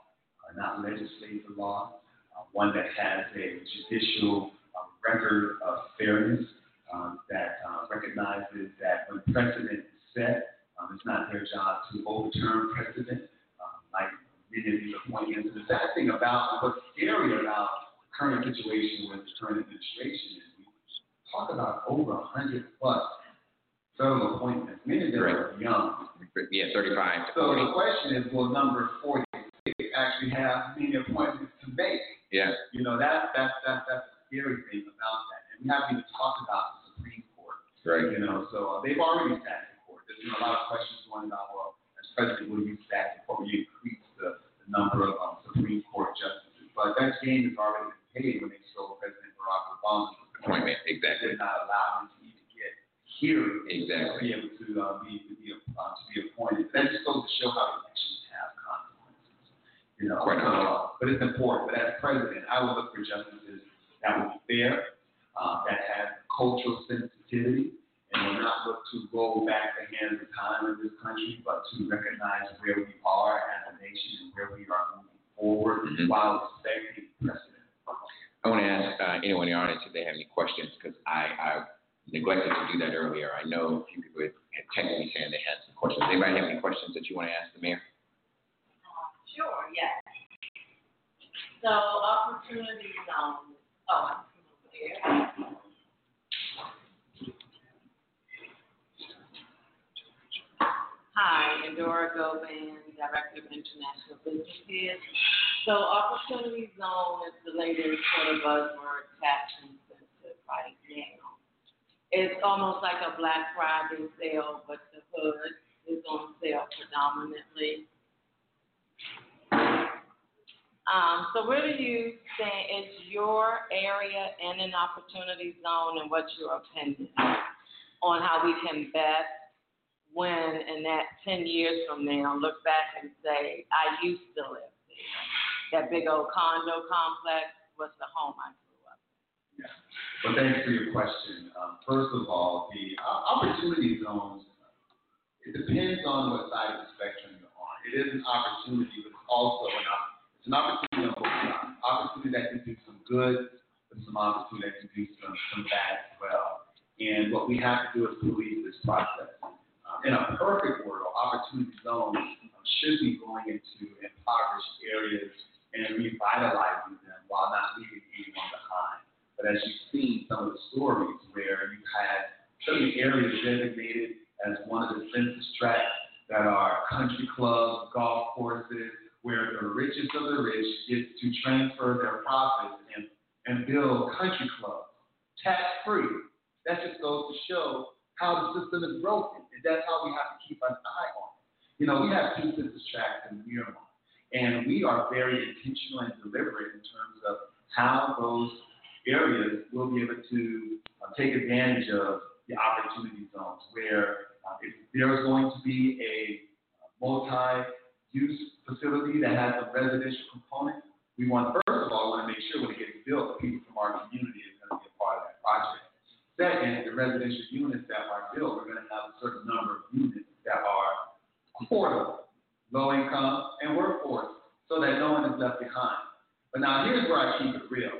uh, not legislate the law, uh, one that has a judicial um, record of fairness, um, that uh, recognizes that when precedent is set, um, it's not their job to overturn precedent um, like many of these appointments. And the sad thing about what's scary about the current situation with the current administration is we talk about over 100 plus federal appointments. Many of them are young. Yeah, 35 So 40. the question is, will number 46 actually have many appointments to make? Yeah, You know, that, that, that, that's the scary thing about that. And we haven't even talked about the Supreme Court. right. You know, so uh, they've already stacked the court. There's been a lot of questions going about, well, as president, will you stack the court? Will you increase the, the number of um, Supreme Court justices? But that game has already been paid when they stole President Barack Obama's Appointment, exactly. Did not allow him to even get hearings. Exactly. To be able to, uh, be, to be, uh, to be appointed. That just goes to show how elections have consequences. You know, Quite so, honest. but it's important. But as president, I would look for justices that would be fair, uh, that have cultural sensitivity, and will not look to roll back the hands of time in this country, but to recognize where we are as a nation and where we are moving forward Mhm. while respecting precedent. I want to ask uh, anyone in the audience if they have any questions because I, I neglected to do that earlier. I know a few people had had texted me saying they had some questions. Anybody have any questions that you want to ask the mayor? Sure, yes. So opportunity zone, oh, I'm. Hi, Endora Govan, Director of International Businesses. So opportunity zone is the latest sort of buzzword tapping sensitive right now. It's almost like a Black Friday sale, but the hood is on sale predominantly. Um, so where do you think is your area in an opportunity zone and what's your opinion on how we can best when in that ten years from now look back and say, I used to live there. That big old condo complex was the home I grew up Yeah. Well, thanks for your question. Um, first of all, the uh, opportunity zones, it depends on what side of the spectrum you're on. It is an opportunity, but it's also an, op- it's an opportunity on both sides. Opportunity that can do some good, but some opportunity that can do some, some bad as well. And what we have to do is police this process. Um, in a perfect world, opportunity zones um, should be going into impoverished areas and revitalizing them while not leaving anyone behind. But as you've seen some of the stories where you had certain areas designated as one of the census tracts that are country clubs, golf courses, where the richest of the rich get to transfer their profits and, and build country clubs, tax free. That just goes to show how the system is broken. And that's how we have to keep an eye on it. You know, we have two census tracts in Miramar, and we are very intentional and deliberate in terms of how those areas will be able to uh, take advantage of the opportunity zones where uh, if there's going to be a multi-use facility that has a residential component, we want, first of all, want to make sure when it gets built, people from our community is going to be a part of that project. Second, the residential units that are built, we're going to have a certain number of units that are affordable, low income, and workforce, so that no one is left behind. But now here's where I keep it real.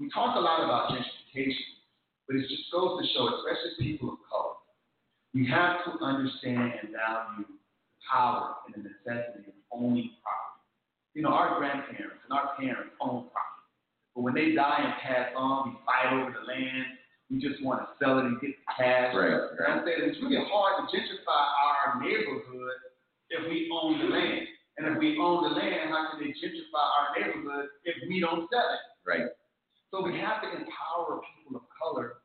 We talk a lot about gentrification, but it just goes to show, especially people of color, we have to understand and value power and the necessity of owning property. You know, our grandparents and our parents own property, but when they die and pass on, we fight over the land. We just want to sell it and get the cash. Right, And I said it's really hard to gentrify our neighborhood if we own the land. And if we own the land, how can they gentrify our neighborhood if we don't sell it? Right. So we have to empower people of color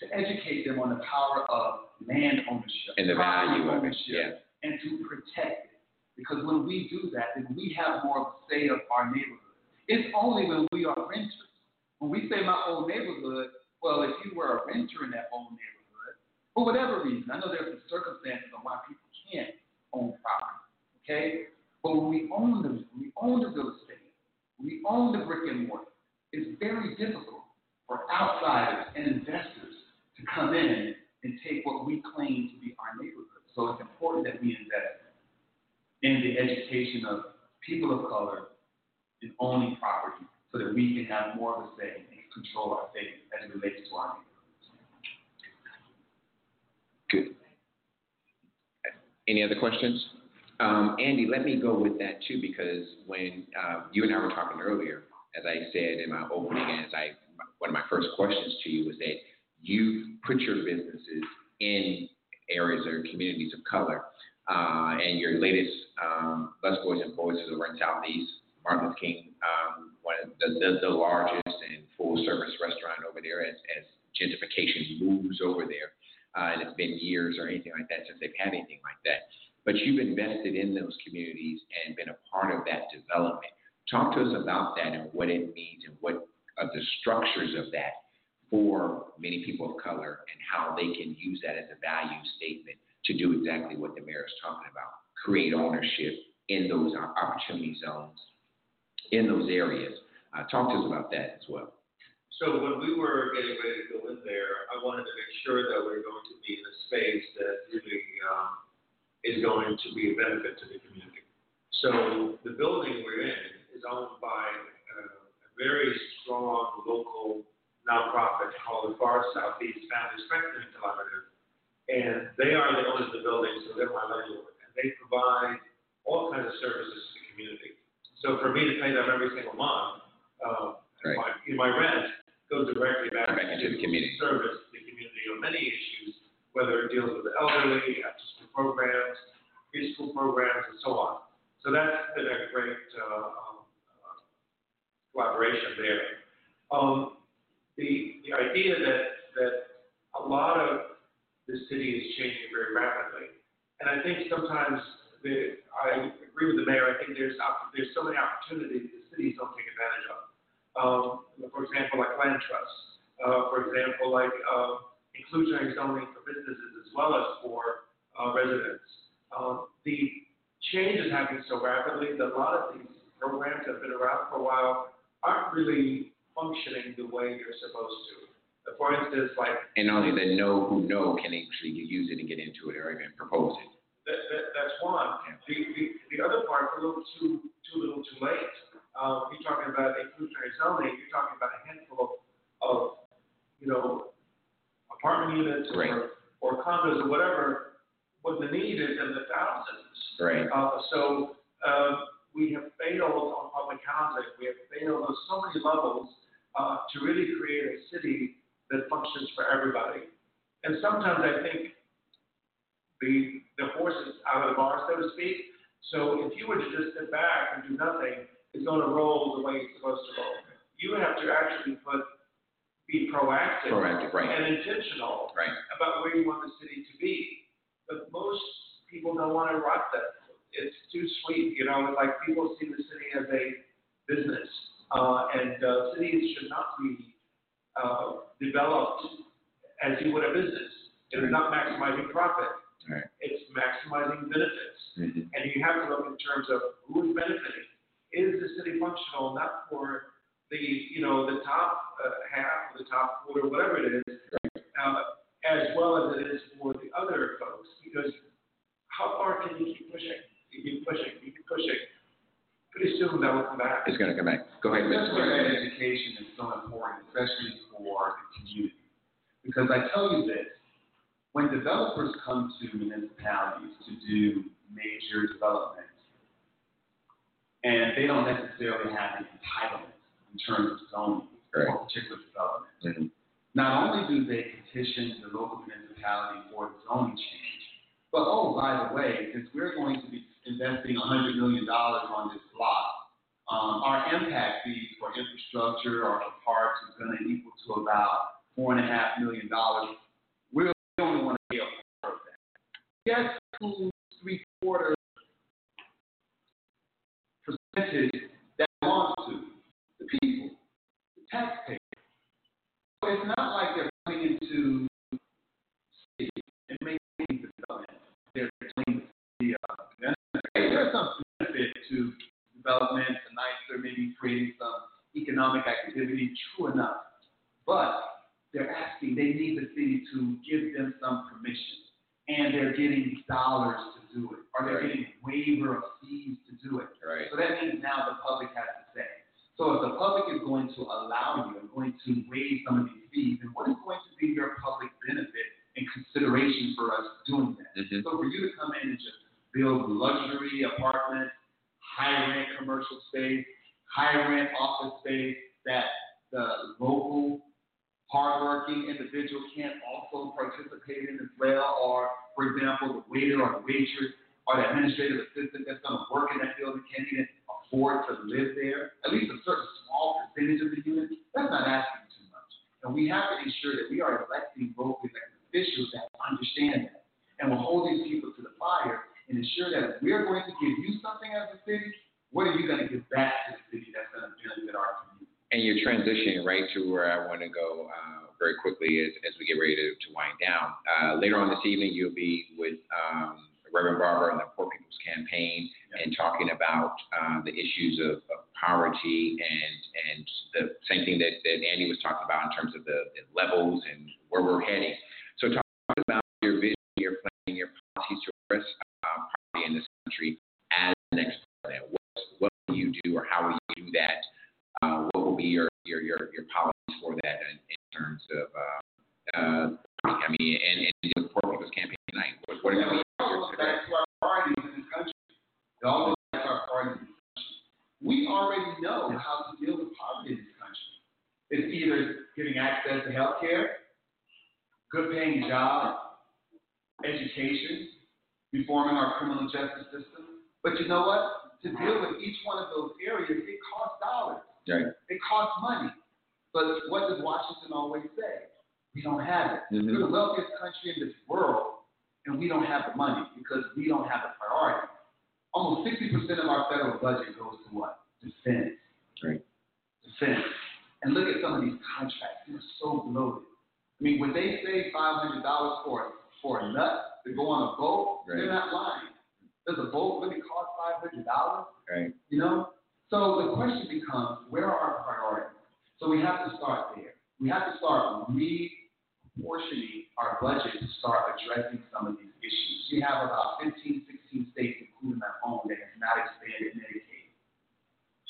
to educate them on the power of land ownership And the value of it. ownership, Yeah. And to protect it. Because when we do that, then we have more of a say of our neighborhood. It's only when we are renters. When we say my old neighborhood, well, if you were a renter in that old neighborhood, for whatever reason, I know there's some circumstances on why people can't own property, okay? But when we own the, we own the real estate, we own the brick and mortar, it's very difficult for outsiders and investors to come in and take what we claim to be our neighborhood. So it's important that we invest in the education of people of color in owning property so that we can have more of a say and control our fate as it relates to our neighborhoods. Good. Any other questions? Um, Andy, let me go with that too, because when uh, you and I were talking earlier, as I said in my opening, as I one of my first questions to you was that you put your businesses in areas or communities of color, uh, and your latest um, Busboys and is over in Southeast, Martin Luther King, um, one of the, the, the largest and full service restaurant over there as, as gentrification moves over there. Uh, and it's been years or anything like that since they've had anything like that. But you've invested in those communities and been a part of that development. Talk to us about that and what it means and what are the structures of that for many people of color and how they can use that as a value statement to do exactly what the mayor is talking about create ownership in those opportunity zones, in those areas. Uh, talk to us about that as well. So when we were getting ready to go in there, I wanted to make sure that we're going to be in a space that really um, is going to be a benefit to the community. So the building we're in is owned by uh, a very strong local nonprofit called the Far Southeast Family Strengthening Collaborative. And they are the owners of the building, so they're my landlord. And they provide all kinds of services to the community. So for me to pay them every single month, uh, Right. my, in my rent goes directly back, Back into the community. Service the community on many issues, whether it deals with the elderly, after-school programs, preschool programs, and so on. So that's been a great uh, um, uh, collaboration there. Um, the the idea that that a lot of the city is changing very rapidly, and I think sometimes the, I agree with the mayor. I think there's there's so many opportunities the cities don't take advantage of. Um, for example, like land trusts. Uh, for example, like uh, inclusionary zoning for businesses as well as for uh, residents. Um, the change is happening so rapidly that a lot of these programs that have been around for a while aren't really functioning the way you're supposed to. Uh, For instance, like And only the know who know can actually use it and get into it or even propose it. that, that, that's one. The, the, the other part, a little too, too little too late. Um, you're talking about inclusionary zoning, you're talking about a handful of, of, you know, apartment units Right. or, or condos or whatever, what the need is in the thousands. Right. Uh, so, um, we have failed on public housing, we have failed on so many levels, uh, to really create a city that functions for everybody. And sometimes I think the, the horse is out of the bar, so to speak. So if you were to just sit back and do nothing, it's gonna roll the way it's supposed to roll. You have to actually put, be proactive. Proactive, right. And intentional Right. about where you want the city to be. But most people don't want to rock that. It's too sweet, you know, it's like people see the city as a business. Uh, and, uh, cities should not be, uh, developed as you would a business. It's not maximizing profit. Right. It's maximizing benefits. Mhm. And you have to look in terms of who is benefiting. Is the city functional not for the, you know, the top uh, half, or the top quarter, whatever it is, uh, as well as it is for the other folks? Because how far can you keep pushing? You keep pushing, you keep pushing. Soon that will come back. It's going to come back. Go ahead, Mr. that education is so important, especially for the community. Because I tell you this, when developers come to municipalities to do major development, and they don't necessarily have an entitlement in terms of zoning for a particular development, Mhm. not only do they petition the local municipality for the zoning change, but oh, by the way, since we're going to be investing $100 million on this block, um, our impact fees for infrastructure or for parks is going to equal to about four and a half million dollars. We only want to be a part of that. Guess who's three quarter percentage that belongs to? The people, the taxpayers. So it's not like they're coming into city and making development. They're doing the uh, there's some benefit to development, tonight they're maybe creating some economic activity, true enough. But they're asking, they need the city to give them some permission. And they're getting dollars to do it, or they're Right. getting waiver of fees to do it. Right. So that means now the public has to say. So if the public is going to allow you, and going to waive some of these fees, then what is going to be your public benefit and consideration for us doing that? Mhm. So for you to come in and just build luxury apartments, high rent commercial space, high rent office space that the local hardworking individual can't also participate in as well, or for example, the waiter or the waitress or the administrative assistant that's gonna work in that building can't even afford to live there, at least a certain small percentage of the unit, that's not asking too much. And we have to ensure that we are electing local elected officials that understand that. And will hold these people to the fire and ensure that if we're going to give you something as a city, what are you gonna give back to the city that's gonna benefit our community? And you're transitioning right to where I want to go uh, very quickly as, as we get ready to, to wind down. Uh, later on this evening, you'll be with um, Reverend Barber and the Poor People's Campaign and talking about uh, the issues of, of poverty and and the same thing that, that Andy was talking about in terms of the, the levels and where we're heading. So talk about your vision, your plan, your policies to address uh, in this country as the next president. What, what will you do, or how will you do that? Uh, what will be your your your, your policies for that in, in terms of uh, uh, I mean, and, and the Poor People's Campaign tonight. What, what are going it all goes back to our priorities in this country. It all goes back our priorities in this country. We already know how to deal with poverty in this country. It's either giving access to health care, good paying jobs, education, reforming our criminal justice system. But you know what? To deal with each one of those areas, it costs dollars. Right. It costs money. But what does Washington always say? We don't have it. Mhm. We're the wealthiest country in this world, and we don't have the money because we don't have the priority. Almost 60% of our federal budget goes to what? Defense. Right. Defense. And look at some of these contracts. They're so bloated. I mean, when they say $500 for, for a nut to go on a boat, Right. they're not lying. Does a boat really cost $500? Right. You know? So the question becomes, where are our priorities? So we have to start there. We have to start reportioning our budget to start addressing some of these issues. We have about 15, 16 states, including my own, that have not expanded Medicaid.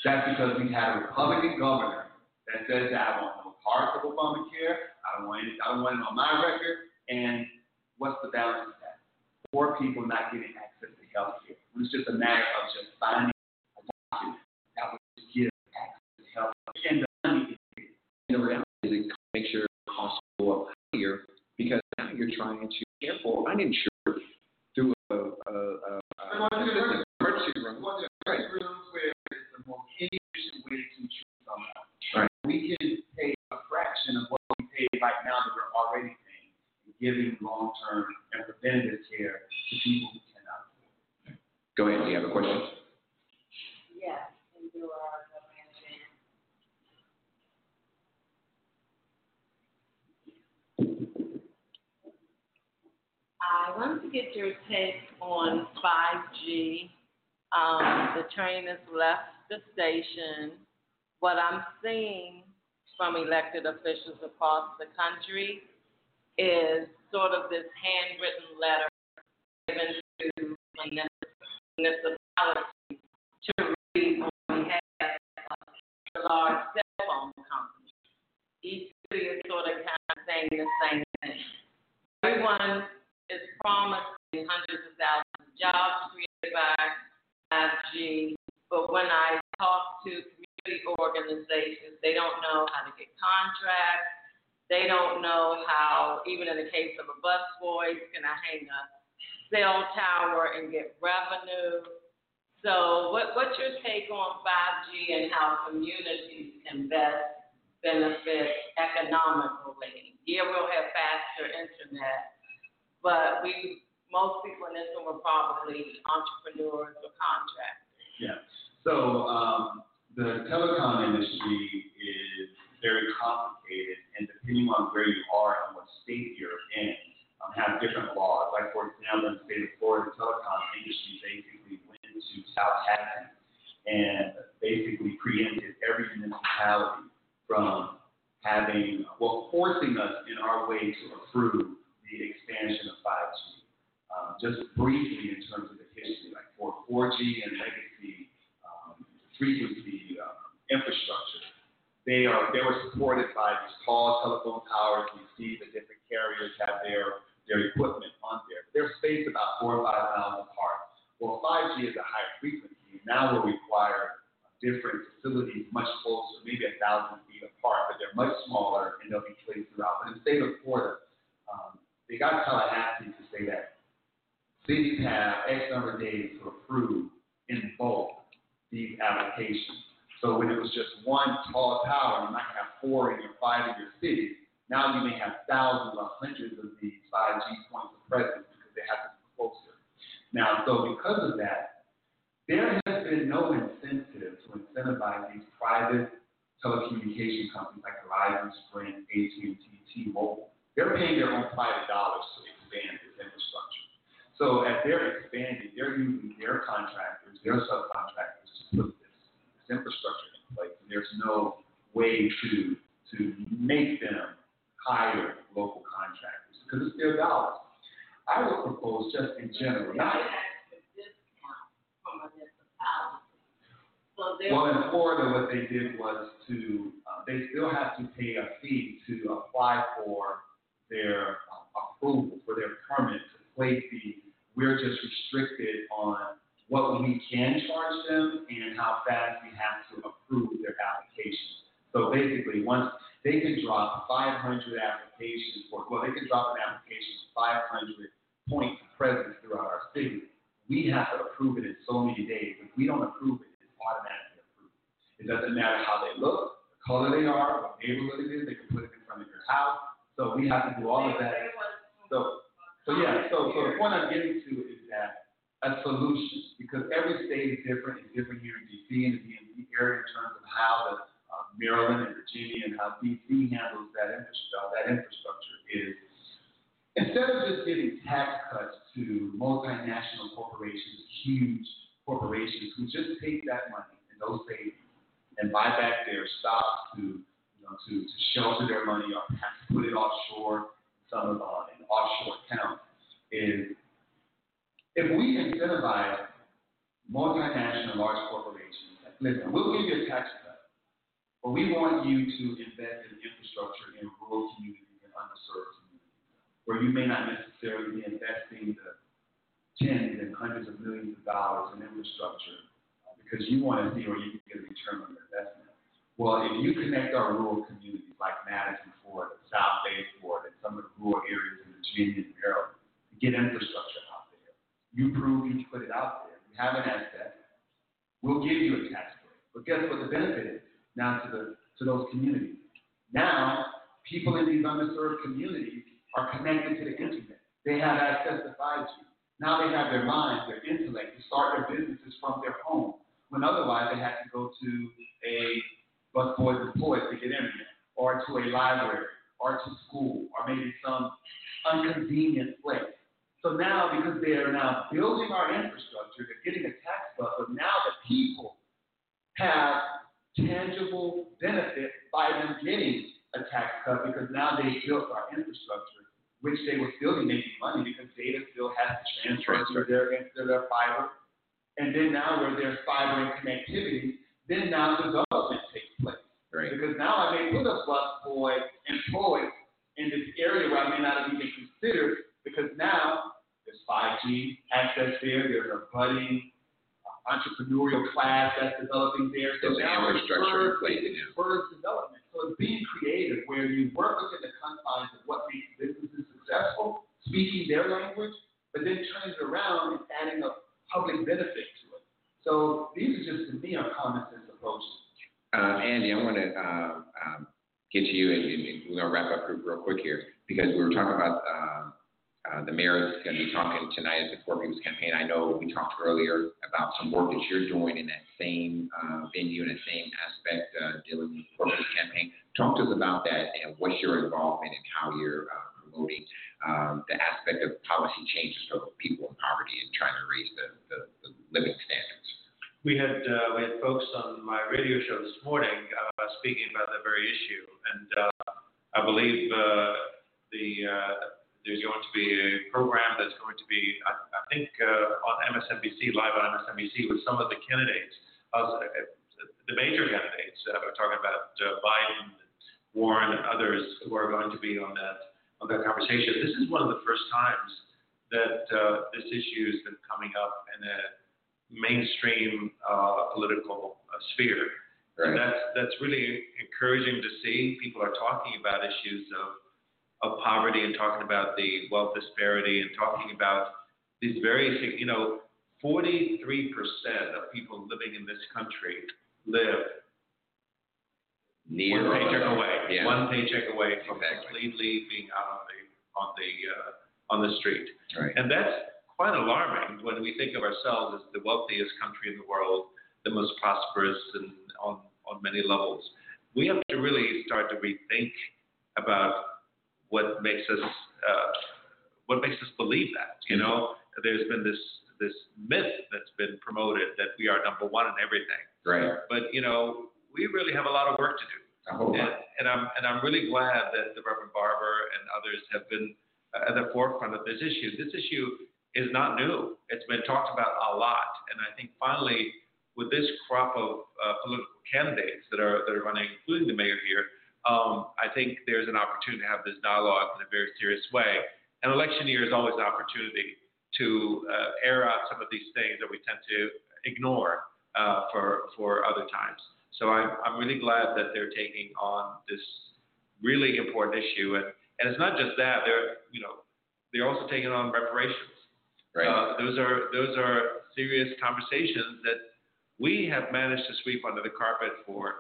That's because we've had a Republican governor that says that I want no parts of Obamacare, I don't want it, I don't want it on my record, and what's the balance Poor people not getting access to health care. It's just a matter of just finding a market that would give access to health care. And the money the reality is, it makes your costs go up higher because now you're trying to care for uninsured through a, a, a, a They're going to the emergency room. one of the great rooms where it's the most inefficient way to treat someone. Right. We can pay a fraction of what we pay right now that we're already paying, and giving long-term and preventative care to people who cannot afford. Go ahead. Do you have a question? Yes, and you are the man. I wanted to get your take on 5G. Um, the train has left the station. What I'm seeing from elected officials across the country is sort of this handwritten letter given to municipalities to read on behalf of the large cell phone companies. Each city is sort of kind of saying the same thing. Everyone is promising hundreds of thousands of jobs created by 5G, but when I talk to community organizations, they don't know how to get contracts. They don't know how, even in the case of a bus boy, can I hang a cell tower and get revenue? So, what, what's your take on 5G and how communities can best benefit economically? Yeah, we'll have faster internet, but we most people in this room are probably entrepreneurs or contractors. Yeah. So um, the telecom industry is very complicated, and depending on where you are and what state you're in, um, have different laws. Like for example, in the state of Florida, the telecom industry basically went to South Texas and basically preempted every municipality from having, well, forcing us in our way to approve the expansion of 5G. Um, just briefly in terms of the history, like for 4G and legacy um, frequency um, infrastructure, they are they were supported by these tall telephone towers. You see the different carriers have their their equipment on there. They're spaced about four or five miles apart. Well, 5G is a higher frequency. Now will require different facilities much closer, maybe a thousand feet apart, but they're much smaller and they'll be placed throughout. But in the state of Florida, um, they got Tallahassee to say that cities have X number of days to approve in bulk these applications. So when it was just one tall tower, you might have four in your five in your city. Now you may have thousands or hundreds of these 5G points of presence because they have to be closer. Now, so because of that, there has been no incentive to incentivize these private telecommunication companies like Verizon, Sprint, AT&T, T-Mobile. They're paying their own private dollars to expand this infrastructure. So as they're expanding, they're using their contractors, their subcontractors to put this infrastructure in place. And there's no way to to make them hire local contractors, because it's their dollars. I would propose just in general, not, ask for discount from a municipality. So well, in Florida, what they did was to, uh, they still have to pay a fee to apply for their uh, approval, for their permit to place the, we're just restricted on what we can charge them and how fast we have to approve their application. So basically, once, they can drop five hundred applications for, well, they can drop an application five hundred points of presence throughout our city. We have to approve it in so many days. If we don't approve it, it's automatically approved. It doesn't matter how they look, the color they are, what neighborhood it is, they can put it in front of your house. So we have to do all of that. So, so yeah, so, so the point I'm getting to is that a solution, because every state is different, it's different here in DC and the DMV area in terms of how the, uh, Maryland and Virginia and how DC handles that infrastructure, that infrastructure is, instead of just giving tax cuts to multinational corporations, huge corporations who just take that money and those savings and buy back their stocks to, you know, to, to shelter their money or perhaps put it offshore, some of uh, in offshore accounts, is if we incentivize multinational large corporations, listen, we'll give you a tax cut, but we want you to invest in infrastructure in rural communities and underserved communities, where you may not necessarily be investing the tens and hundreds of millions of dollars in infrastructure uh, because you want to see where you can get a return on your investment. Well, if you connect our rural communities like Madison, Florida, South Bay, Florida, and some of the rural areas in Virginia and Maryland, to get infrastructure you prove you put it out there. You have an asset. We'll give you a tax break. But guess what the benefit is now to the to those communities? Now, people in these underserved communities are connected to the internet. They have access to 5G. Now they have their minds, their intellect to start their businesses from their home, when otherwise they had to go to a busboys toys to get internet, or to a library, or to school, or maybe some inconvenient place. So now, because they are now building our infrastructure, they're getting a tax buffer. Now the people have tangible benefit by them getting a tax cut because now they built our infrastructure, which they will still be making money because data still has to transfer to their, to their fiber. And then now where there's fiber and connectivity, then now development takes place. Right. Because now I may put a bus boy employed in this area where I may not have even considered because now 5G access there, there's a budding uh, entrepreneurial class that's developing there. So There's now it's infrastructure in spurs- place now. spurs development. So it's being creative where you work within the confines of what makes businesses successful, speaking their language, but then turns it around and adding a public benefit to it. So these are just to me are common sense approaches. Uh, Andy, I want to um, um, get to you, and, and we're going to wrap up real, quick here because we were talking about um, uh, the mayor is going to be talking tonight at the Poor People's Campaign. I know we talked earlier about some work that you're doing in that same uh, venue, and that same aspect, uh, dealing with the People's Campaign. Talk to us about that and what's your involvement and how you're uh, promoting um, the aspect of policy changes for people in poverty and trying to raise the, the, the living standards. We had, uh, we had folks on my radio show this morning, speaking about that very issue. And, I believe, the, there's going to be a program that's going to be, I, I think, uh, on MSNBC, live on MSNBC with some of the candidates, uh, the major candidates, uh, we're talking about uh, Biden, Warren, and others who are going to be on that, on that conversation. This is one of the first times that, uh, this issue has been coming up in a, mainstream uh, political uh, sphere. And Right. that's that's really encouraging to see. People are talking about issues of of poverty and talking about the wealth disparity and talking about these very you know 43 percent of people living in this country live Near one paycheck away, Yeah. one paycheck away from Exactly. completely being out on the on the uh, on the street. Right. And that's quite alarming when we think of ourselves as the wealthiest country in the world, the most prosperous and on, on many levels. We have to really start to rethink about what makes us uh, what makes us believe that. You know, there's been this this myth that's been promoted that we are number one in everything. Right. But you know, we really have a lot of work to do. And, and I'm and I'm really glad that the Reverend Barber and others have been at the forefront of this issue. This issue is not new. It's been talked about a lot, and I think finally, with this crop of uh, political candidates that are that are running, including the mayor here, um, I think there's an opportunity to have this dialogue in a very serious way. An election year is always an opportunity to uh, air out some of these things that we tend to ignore uh, for for other times. So I'm I'm really glad that they're taking on this really important issue, and and it's not just that they're you know they're also taking on reparations. Right. Uh, those are those are serious conversations that we have managed to sweep under the carpet for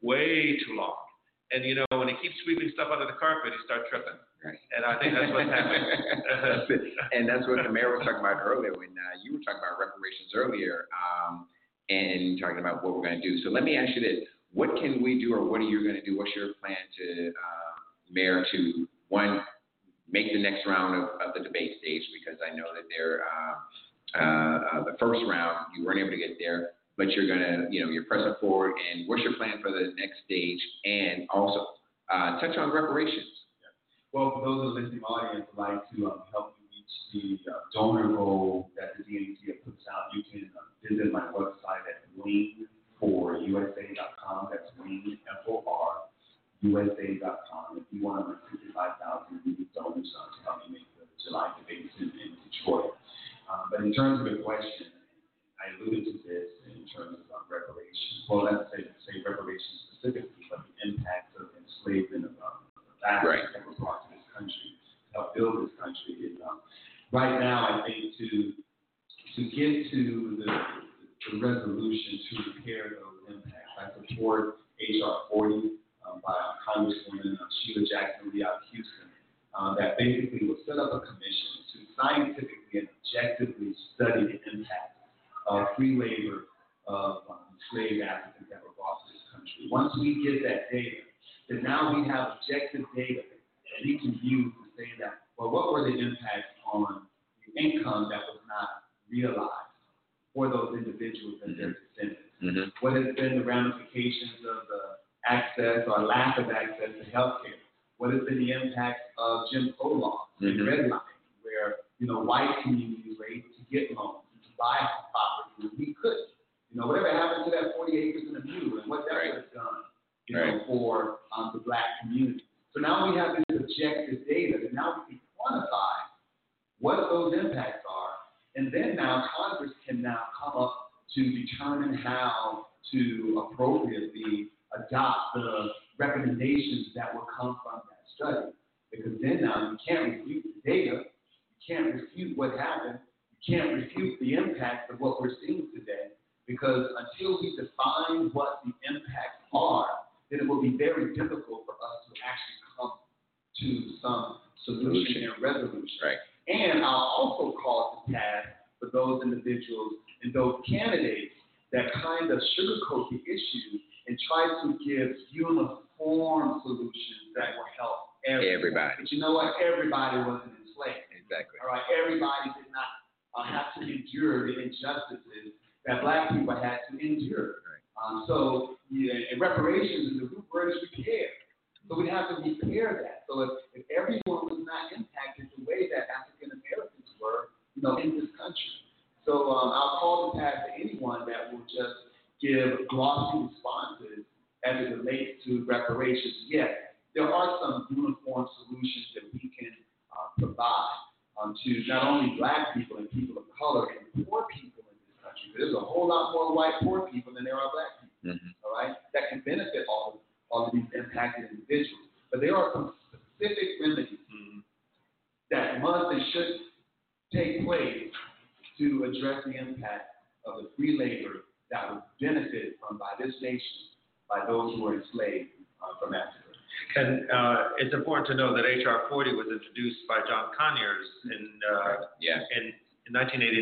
way too long. And you know, when you keep sweeping stuff under the carpet, you start tripping. Right. And I think that's what's happening. [laughs] And that's what the mayor was talking about earlier when uh, you were talking about reparations earlier, um, and talking about what we're going to do. So let me ask you this: What can we do, or what are you going to do? What's your plan to uh, mayor to one make the next round of, of the debate stage? Because I know that they're uh, uh, uh, the first round you weren't able to get there, but you're gonna, you know, you're pressing forward. And what's your plan for the next stage? And also uh, touch on reparations. Well, for those of the listening audience, I'd like to um, help you reach the uh, donor goal that the DNC puts out. You can uh, visit my website at wayne4usa.com. That's wayne, F-O-R, USA.com. If you want to 65,000 unique donors to help me make the July debates in, in Detroit. Um, but in terms of the question, I alluded to this in terms of uh, reparations. Well, let's say, say reparations specifically, but the impact of enslavement of um, the Right. That were brought to this country, help build this country. Is, um, right now, I think to to get to the, the resolution to repair those impacts, I support HR 40 um, by Congresswoman uh, Sheila Jackson Lee out of Houston, uh, that basically will set up a commission to scientifically and objectively study the impact of free labor of um, enslaved Africans that were brought to this country. Once we get that data, then now we have objective data that we can use to say that, well, what were the impacts on the income that was not realized for those individuals and their descendants? Mm-hmm. What has been the ramifications of the access or lack of access to health care? What has been the impact of Jim Crow laws and Mhm. redlining, where you know white communities were able to get loans and buy property when we couldn't? You know, whatever happened to that 40 acres and a mule and what that Right. would have done, you know, for um, the black community. So now we have this objective data that now we can quantify what those impacts are, and then now Congress can now come up to determine how to appropriately adopt the recommendations that will come from that study. Because then now you can't refute the data, you can't refute what happened, can't refute the impact of what we're seeing today. Because until we define what the impacts are, then it will be very difficult for us to actually come to some solution and resolution. Right. And I'll also call to task for those individuals and those candidates that kind of sugarcoat the issue and try to give uniform solutions that will help everyone. Everybody. But you know what? Everybody wasn't enslaved. Exactly. All right, everybody did not uh, have to endure the injustices that black people had to endure. Um, so, yeah, and reparations, is the root word is repair. So we have to repair that. So if, if everyone was not impacted the way that African Americans were, you know, in this country. So um, I'll call to task to anyone that will just give glossy responses as it relates to reparations. Yes, there are some uniform solutions that we can uh, provide um, to not only black people and people of color and poor people in this country. There's a whole lot more white poor people than there are black people. Mhm. All right, that can benefit all of, all of these impacted individuals. But there are some specific remedies that must and should take place to address the impact of the free labor that was benefited from by this nation, by those who were enslaved uh, from Africa. And uh, it's important to know that HR 40 was introduced by John Conyers in uh, Yeah, in, in 1989.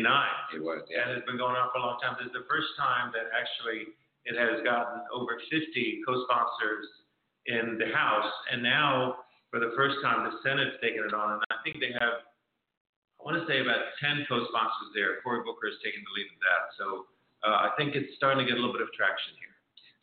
it was. Yeah. and it's been going on for a long time. This is the first time that actually it has gotten over 50 co-sponsors in the House, and now for the first time the Senate's taken it on, and I think they have, I want to say about 10 co-sponsors there. Cory Booker is taking the lead in that, so uh, I think it's starting to get a little bit of traction here.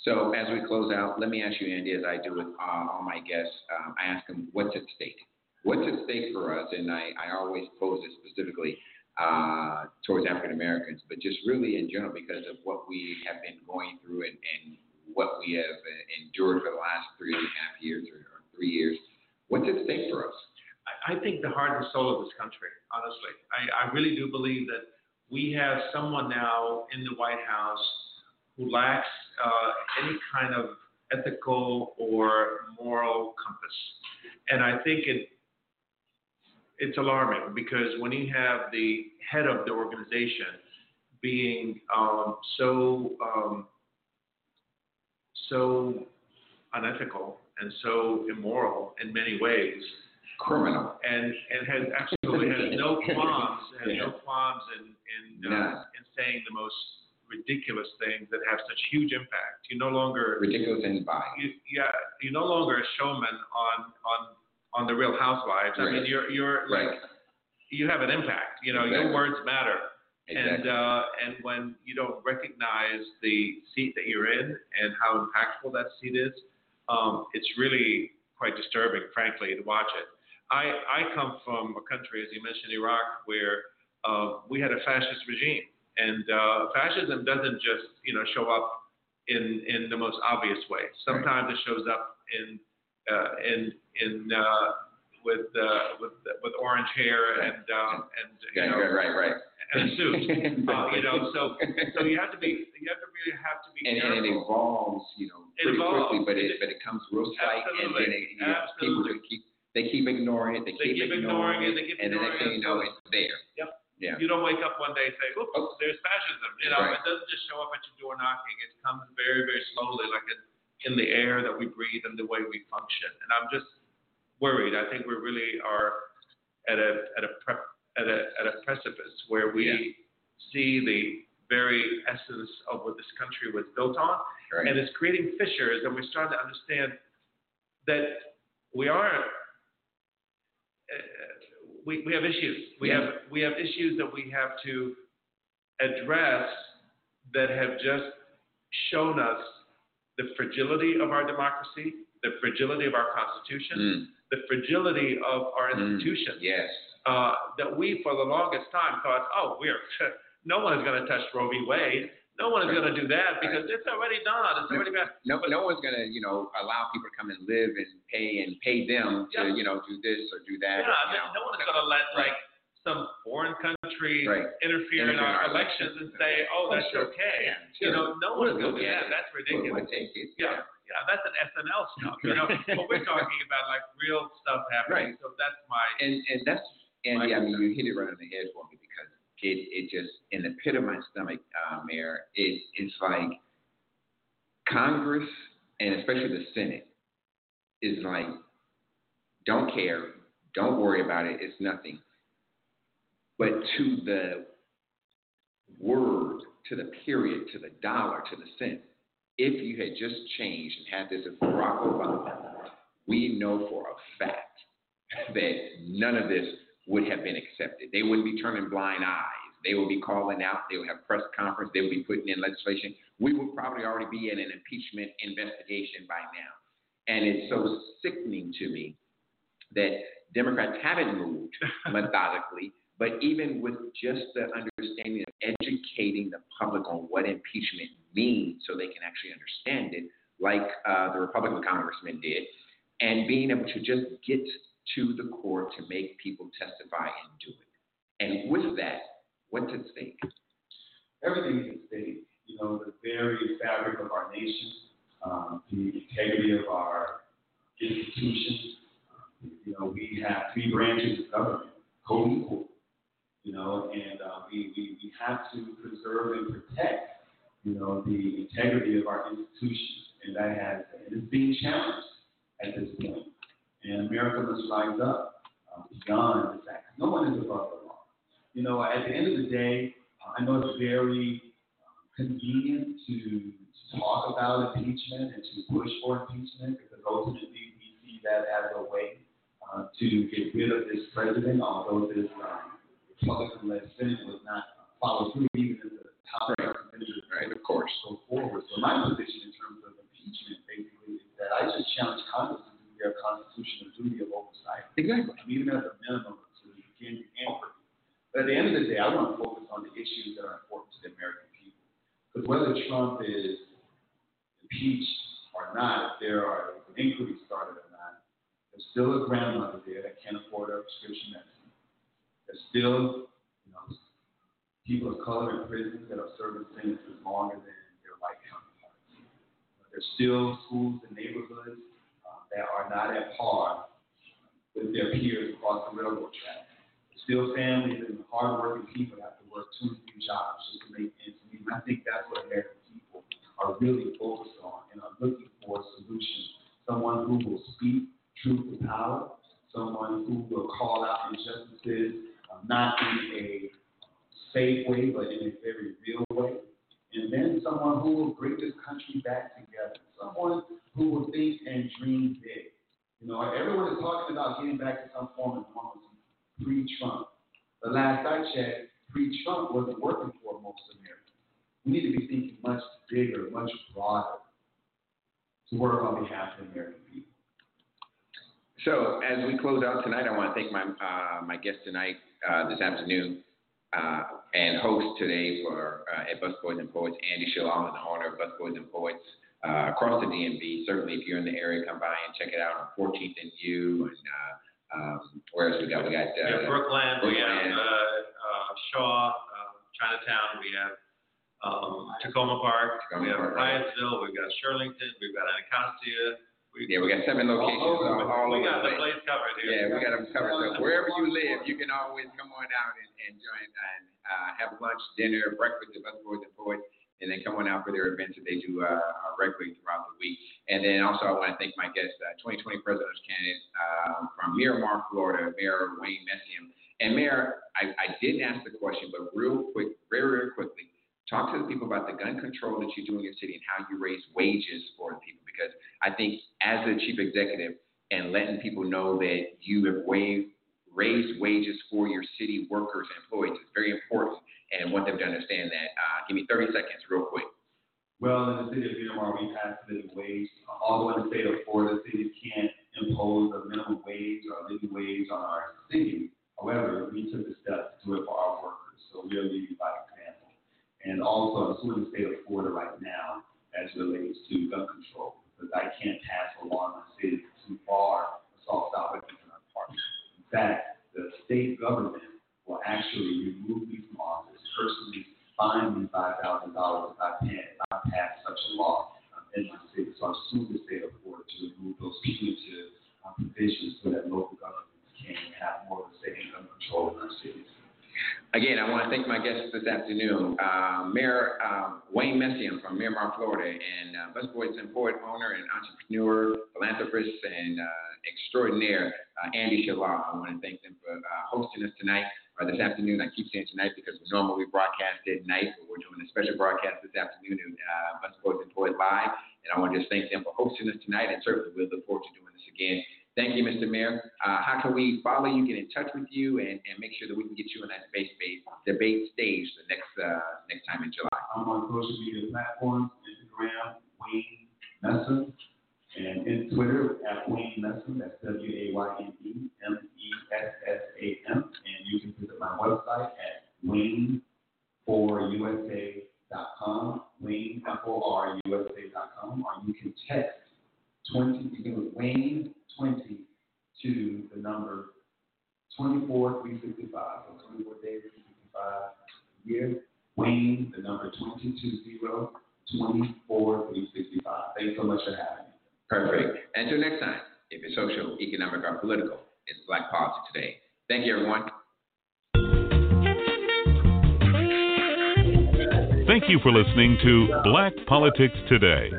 So as we close out, let me ask you, Andy, as I do with uh, all my guests, um, I ask them, what's at stake? What's at stake for us? And I, I always pose it specifically uh, towards African Americans, but just really in general because of what we have been going through and, and what we have uh, endured for the last three and a half years or, or three years. What's at stake for us? I, I think the heart and soul of this country, honestly. I, I really do believe that we have someone now in the White House who lacks uh, any kind of ethical or moral compass. And I think it it's alarming because when you have the head of the organization being um, so um, so unethical and so immoral in many ways, Criminal. and and has absolutely has no qualms has no qualms in in uh, None. in saying the most ridiculous things that have such huge impact. You no longer Ridiculous and vile. you, yeah you're no longer a showman on on on the Real Housewives. I mean you're you're like Right. you have an impact. You know Exactly. your words matter. Exactly. And uh, and when you don't recognize the seat that you're in and how impactful that seat is, um, it's really quite disturbing, frankly, to watch it. I I come from a country, as you mentioned, Iraq, where uh, we had a fascist regime, and uh, fascism doesn't just you know show up in in the most obvious way. Sometimes it shows up in uh, in in uh, with uh, with with orange hair and um, and you Yeah, know right, right, right. and a suit. [laughs] Uh, you know, so so you have to be you have to really have to be and, and it evolves, you know, pretty evolves. quickly, but it, It- but it comes real slight, and then it, you know, people just keep they keep ignoring it, they, They keep ignoring it, they keep and the next thing you know, it's there. Yep. Yeah. You don't wake up one day and say, "Oops, Oh. there's fascism." You know, Right. it doesn't just show up at your door knocking. It comes very, very slowly, like in, in the air that we breathe and the way we function. And I'm just worried. I think we really are at a at a pre, at a at a precipice where we Yeah. see the very essence of what this country was built on, Right. and it's creating fissures, and we're starting to understand that we are. Eh, eh, We, we have issues. We Yeah. have we have issues that we have to address that have just shown us the fragility of our democracy, the fragility of our constitution, Mm, the fragility of our Mm. institutions. yes. Uh, that we, for the longest time, thought, oh, we're [laughs] no one is going to touch Roe v. Wade. No one is Right. going to do that because it's already done. It's already been. No, no one's gonna, you know, allow people to come and live and pay and pay them to, you know, do this or do Yeah, that. you no, know. no one is going to let like some foreign country Right. interfere in our elections and say, oh, that's sure. okay. Yeah, You know, no one is We'll going to do that. That's ridiculous. we'll take it. Yeah, yeah, that's an SNL stuff. You know, [laughs] but we're talking about like real stuff happening. Right. So that's my. And and that's Andy, My I mean, you hit it right on the head for me it it just in the pit of my stomach, uh, Mayor. It it's like Congress and especially the Senate is like, don't care, don't worry about it, it's nothing. But to the word, to the period, to the dollar, to the cent, if you had just changed and had this as Barack Obama, we know for a fact [laughs] that none of this would have been accepted. They wouldn't be turning blind eyes. They would be calling out. They would have press conference. They would be putting in legislation. We would probably already be in an impeachment investigation by now. And it's so sickening to me that Democrats haven't moved [laughs] methodically, but even with just the understanding of educating the public on what impeachment means so they can actually understand it, like uh, the Republican congressman did, and being able to just get to the court to make people testify and do it. And with that, what's at stake? everything is at stake. You know, the very fabric of our nation, um, the integrity of our institutions. Um, you know, we have three branches of government, co-equal. You know, and uh, we, we, we have to preserve and protect, you know, the integrity of our institutions, and that has and it's being challenged at this point. And America must rise up uh, beyond the fact. No one is above the law. You know, at the end of the day, I know it's very um, convenient to, to talk about impeachment and to push for impeachment because ultimately we see that as a way uh, to get rid of this president, although this um, Republican-led Senate was not followed through even if the House of Representatives Right, of course. go forward. So my position in terms of it basically is that I just challenge Congress to their constitutional duty of oversight. Exactly. I mean, even at the minimum to begin the inquiry. But at the end of the day, I want to focus on the issues that are important to the American people. Because whether Trump is impeached or not, if there are if an inquiry started or not, there's still a grandmother there that can't afford her prescription medicine. There's still, you know, people of color in prisons that are serving sentences longer than their white counterparts. There's still schools and neighborhoods that are not at par with their peers across the railroad track. Still families and hardworking people have to work two and three jobs just to make ends meet. And I think that's what American people are really focused on and are looking for a solution. Someone who will speak truth to power, someone who will call out injustices, uh, not in a safe way, but in a very real way. And then someone who will bring this country back together. Someone who will think and dream big. You know, everyone is talking about getting back to some form of normalcy pre-Trump. The last I checked, pre-Trump wasn't working for most Americans. We need to be thinking much bigger, much broader to work on behalf of American people. So as we close out tonight, I want to thank my uh, my guest tonight, uh, this afternoon, uh, and host today for uh, at Busboys and Poets, Andy Shallal, the owner of Busboys and Poets uh, across the DMV. Certainly, if you're in the area, come by and check it out on 14th and U. And uh, um, where else we got? We got uh, Yeah, Brookland, we have, uh, uh, Shaw, uh, Chinatown, we have, um, Takoma Park, Takoma we have Park, right. Hyattsville, we've got Shirlington, we've got Anacostia. Yeah, we got seven locations all, all we over got the place. covered here. Yeah, we got them covered. So wherever you live, you can always come on out and, and join and uh, have lunch, dinner, breakfast at Busboys and Poets, and then come on out for their events that they do uh, regularly throughout the week. And then also, I want to thank my guest, uh, 2020 presidential candidate uh, from Miramar, Florida, Mayor Wayne Messam. And Mayor, I, I didn't ask the question, but real quick, very, very quickly, talk to the people about the gun control that you do in your city and how you raise wages for the people. Because I think as the chief executive and letting people know that you have waived, raised wages for your city workers and employees is very important and want them to understand that. Uh, give me 30 seconds, real quick. Well, in the city of Miramar, we passed living wage. Although in the state of Florida, cities can't impose a minimum wage or a living wage on our city. However, we took the steps to do it for our workers. So we are leading by example. And also, I'm suing the state of Florida right now as it relates to gun control because I can't pass a law in my city to bar assault style weapons our parks. In fact, the state government will actually remove me from office, personally fine me five thousand dollars if I pass, if I pass such a law um, in my city. So I'm suing the state of Florida to remove those punitive uh, provisions so that local governments can have more of a say gun control in our cities. Again, I want to thank my guests this afternoon, uh, Mayor um, Wayne Messam from Miramar, Florida, and uh, Busboys and Poet owner and entrepreneur, philanthropist, and uh, extraordinaire, uh, Andy Shallal. I want to thank them for uh, hosting us tonight or this afternoon. I keep saying tonight because we normally broadcast at night, but we're doing a special broadcast this afternoon at uh, Busboys and Poet Live. And I want to just thank them for hosting us tonight, and certainly we'll look forward to doing this again. Thank you, Mr. Mayor. Uh, how can we follow you, get in touch with you, and, and make sure that we can get you on that debate debate stage the next uh, next time in July? I'm on social media platforms, Instagram, Wayne Messam, and in Twitter at Wayne Messam, that's W A Y N E M E S S A M. And you can visit my website at wayne4usa.com, wayne, F-O-R-U-S-A.com, or you can text 20, you can go Wayne 20 to the number 24365, so 24 days, 365 years. Wayne, the number 220 24365. Thanks so much for having me. Perfect. Until next time, if it's social, economic, or political, it's Black Politics Today. Thank you, everyone. Thank you for listening to Black Politics Today,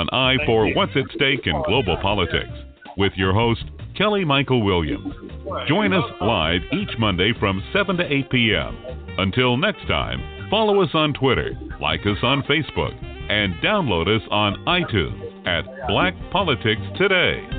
an eye for what's at stake in global politics, with your host, Kelly Michael Williams. Join us live each Monday from 7 to 8 p.m. Until next time, follow us on Twitter, like us on Facebook, and download us on iTunes at Black Politics Today.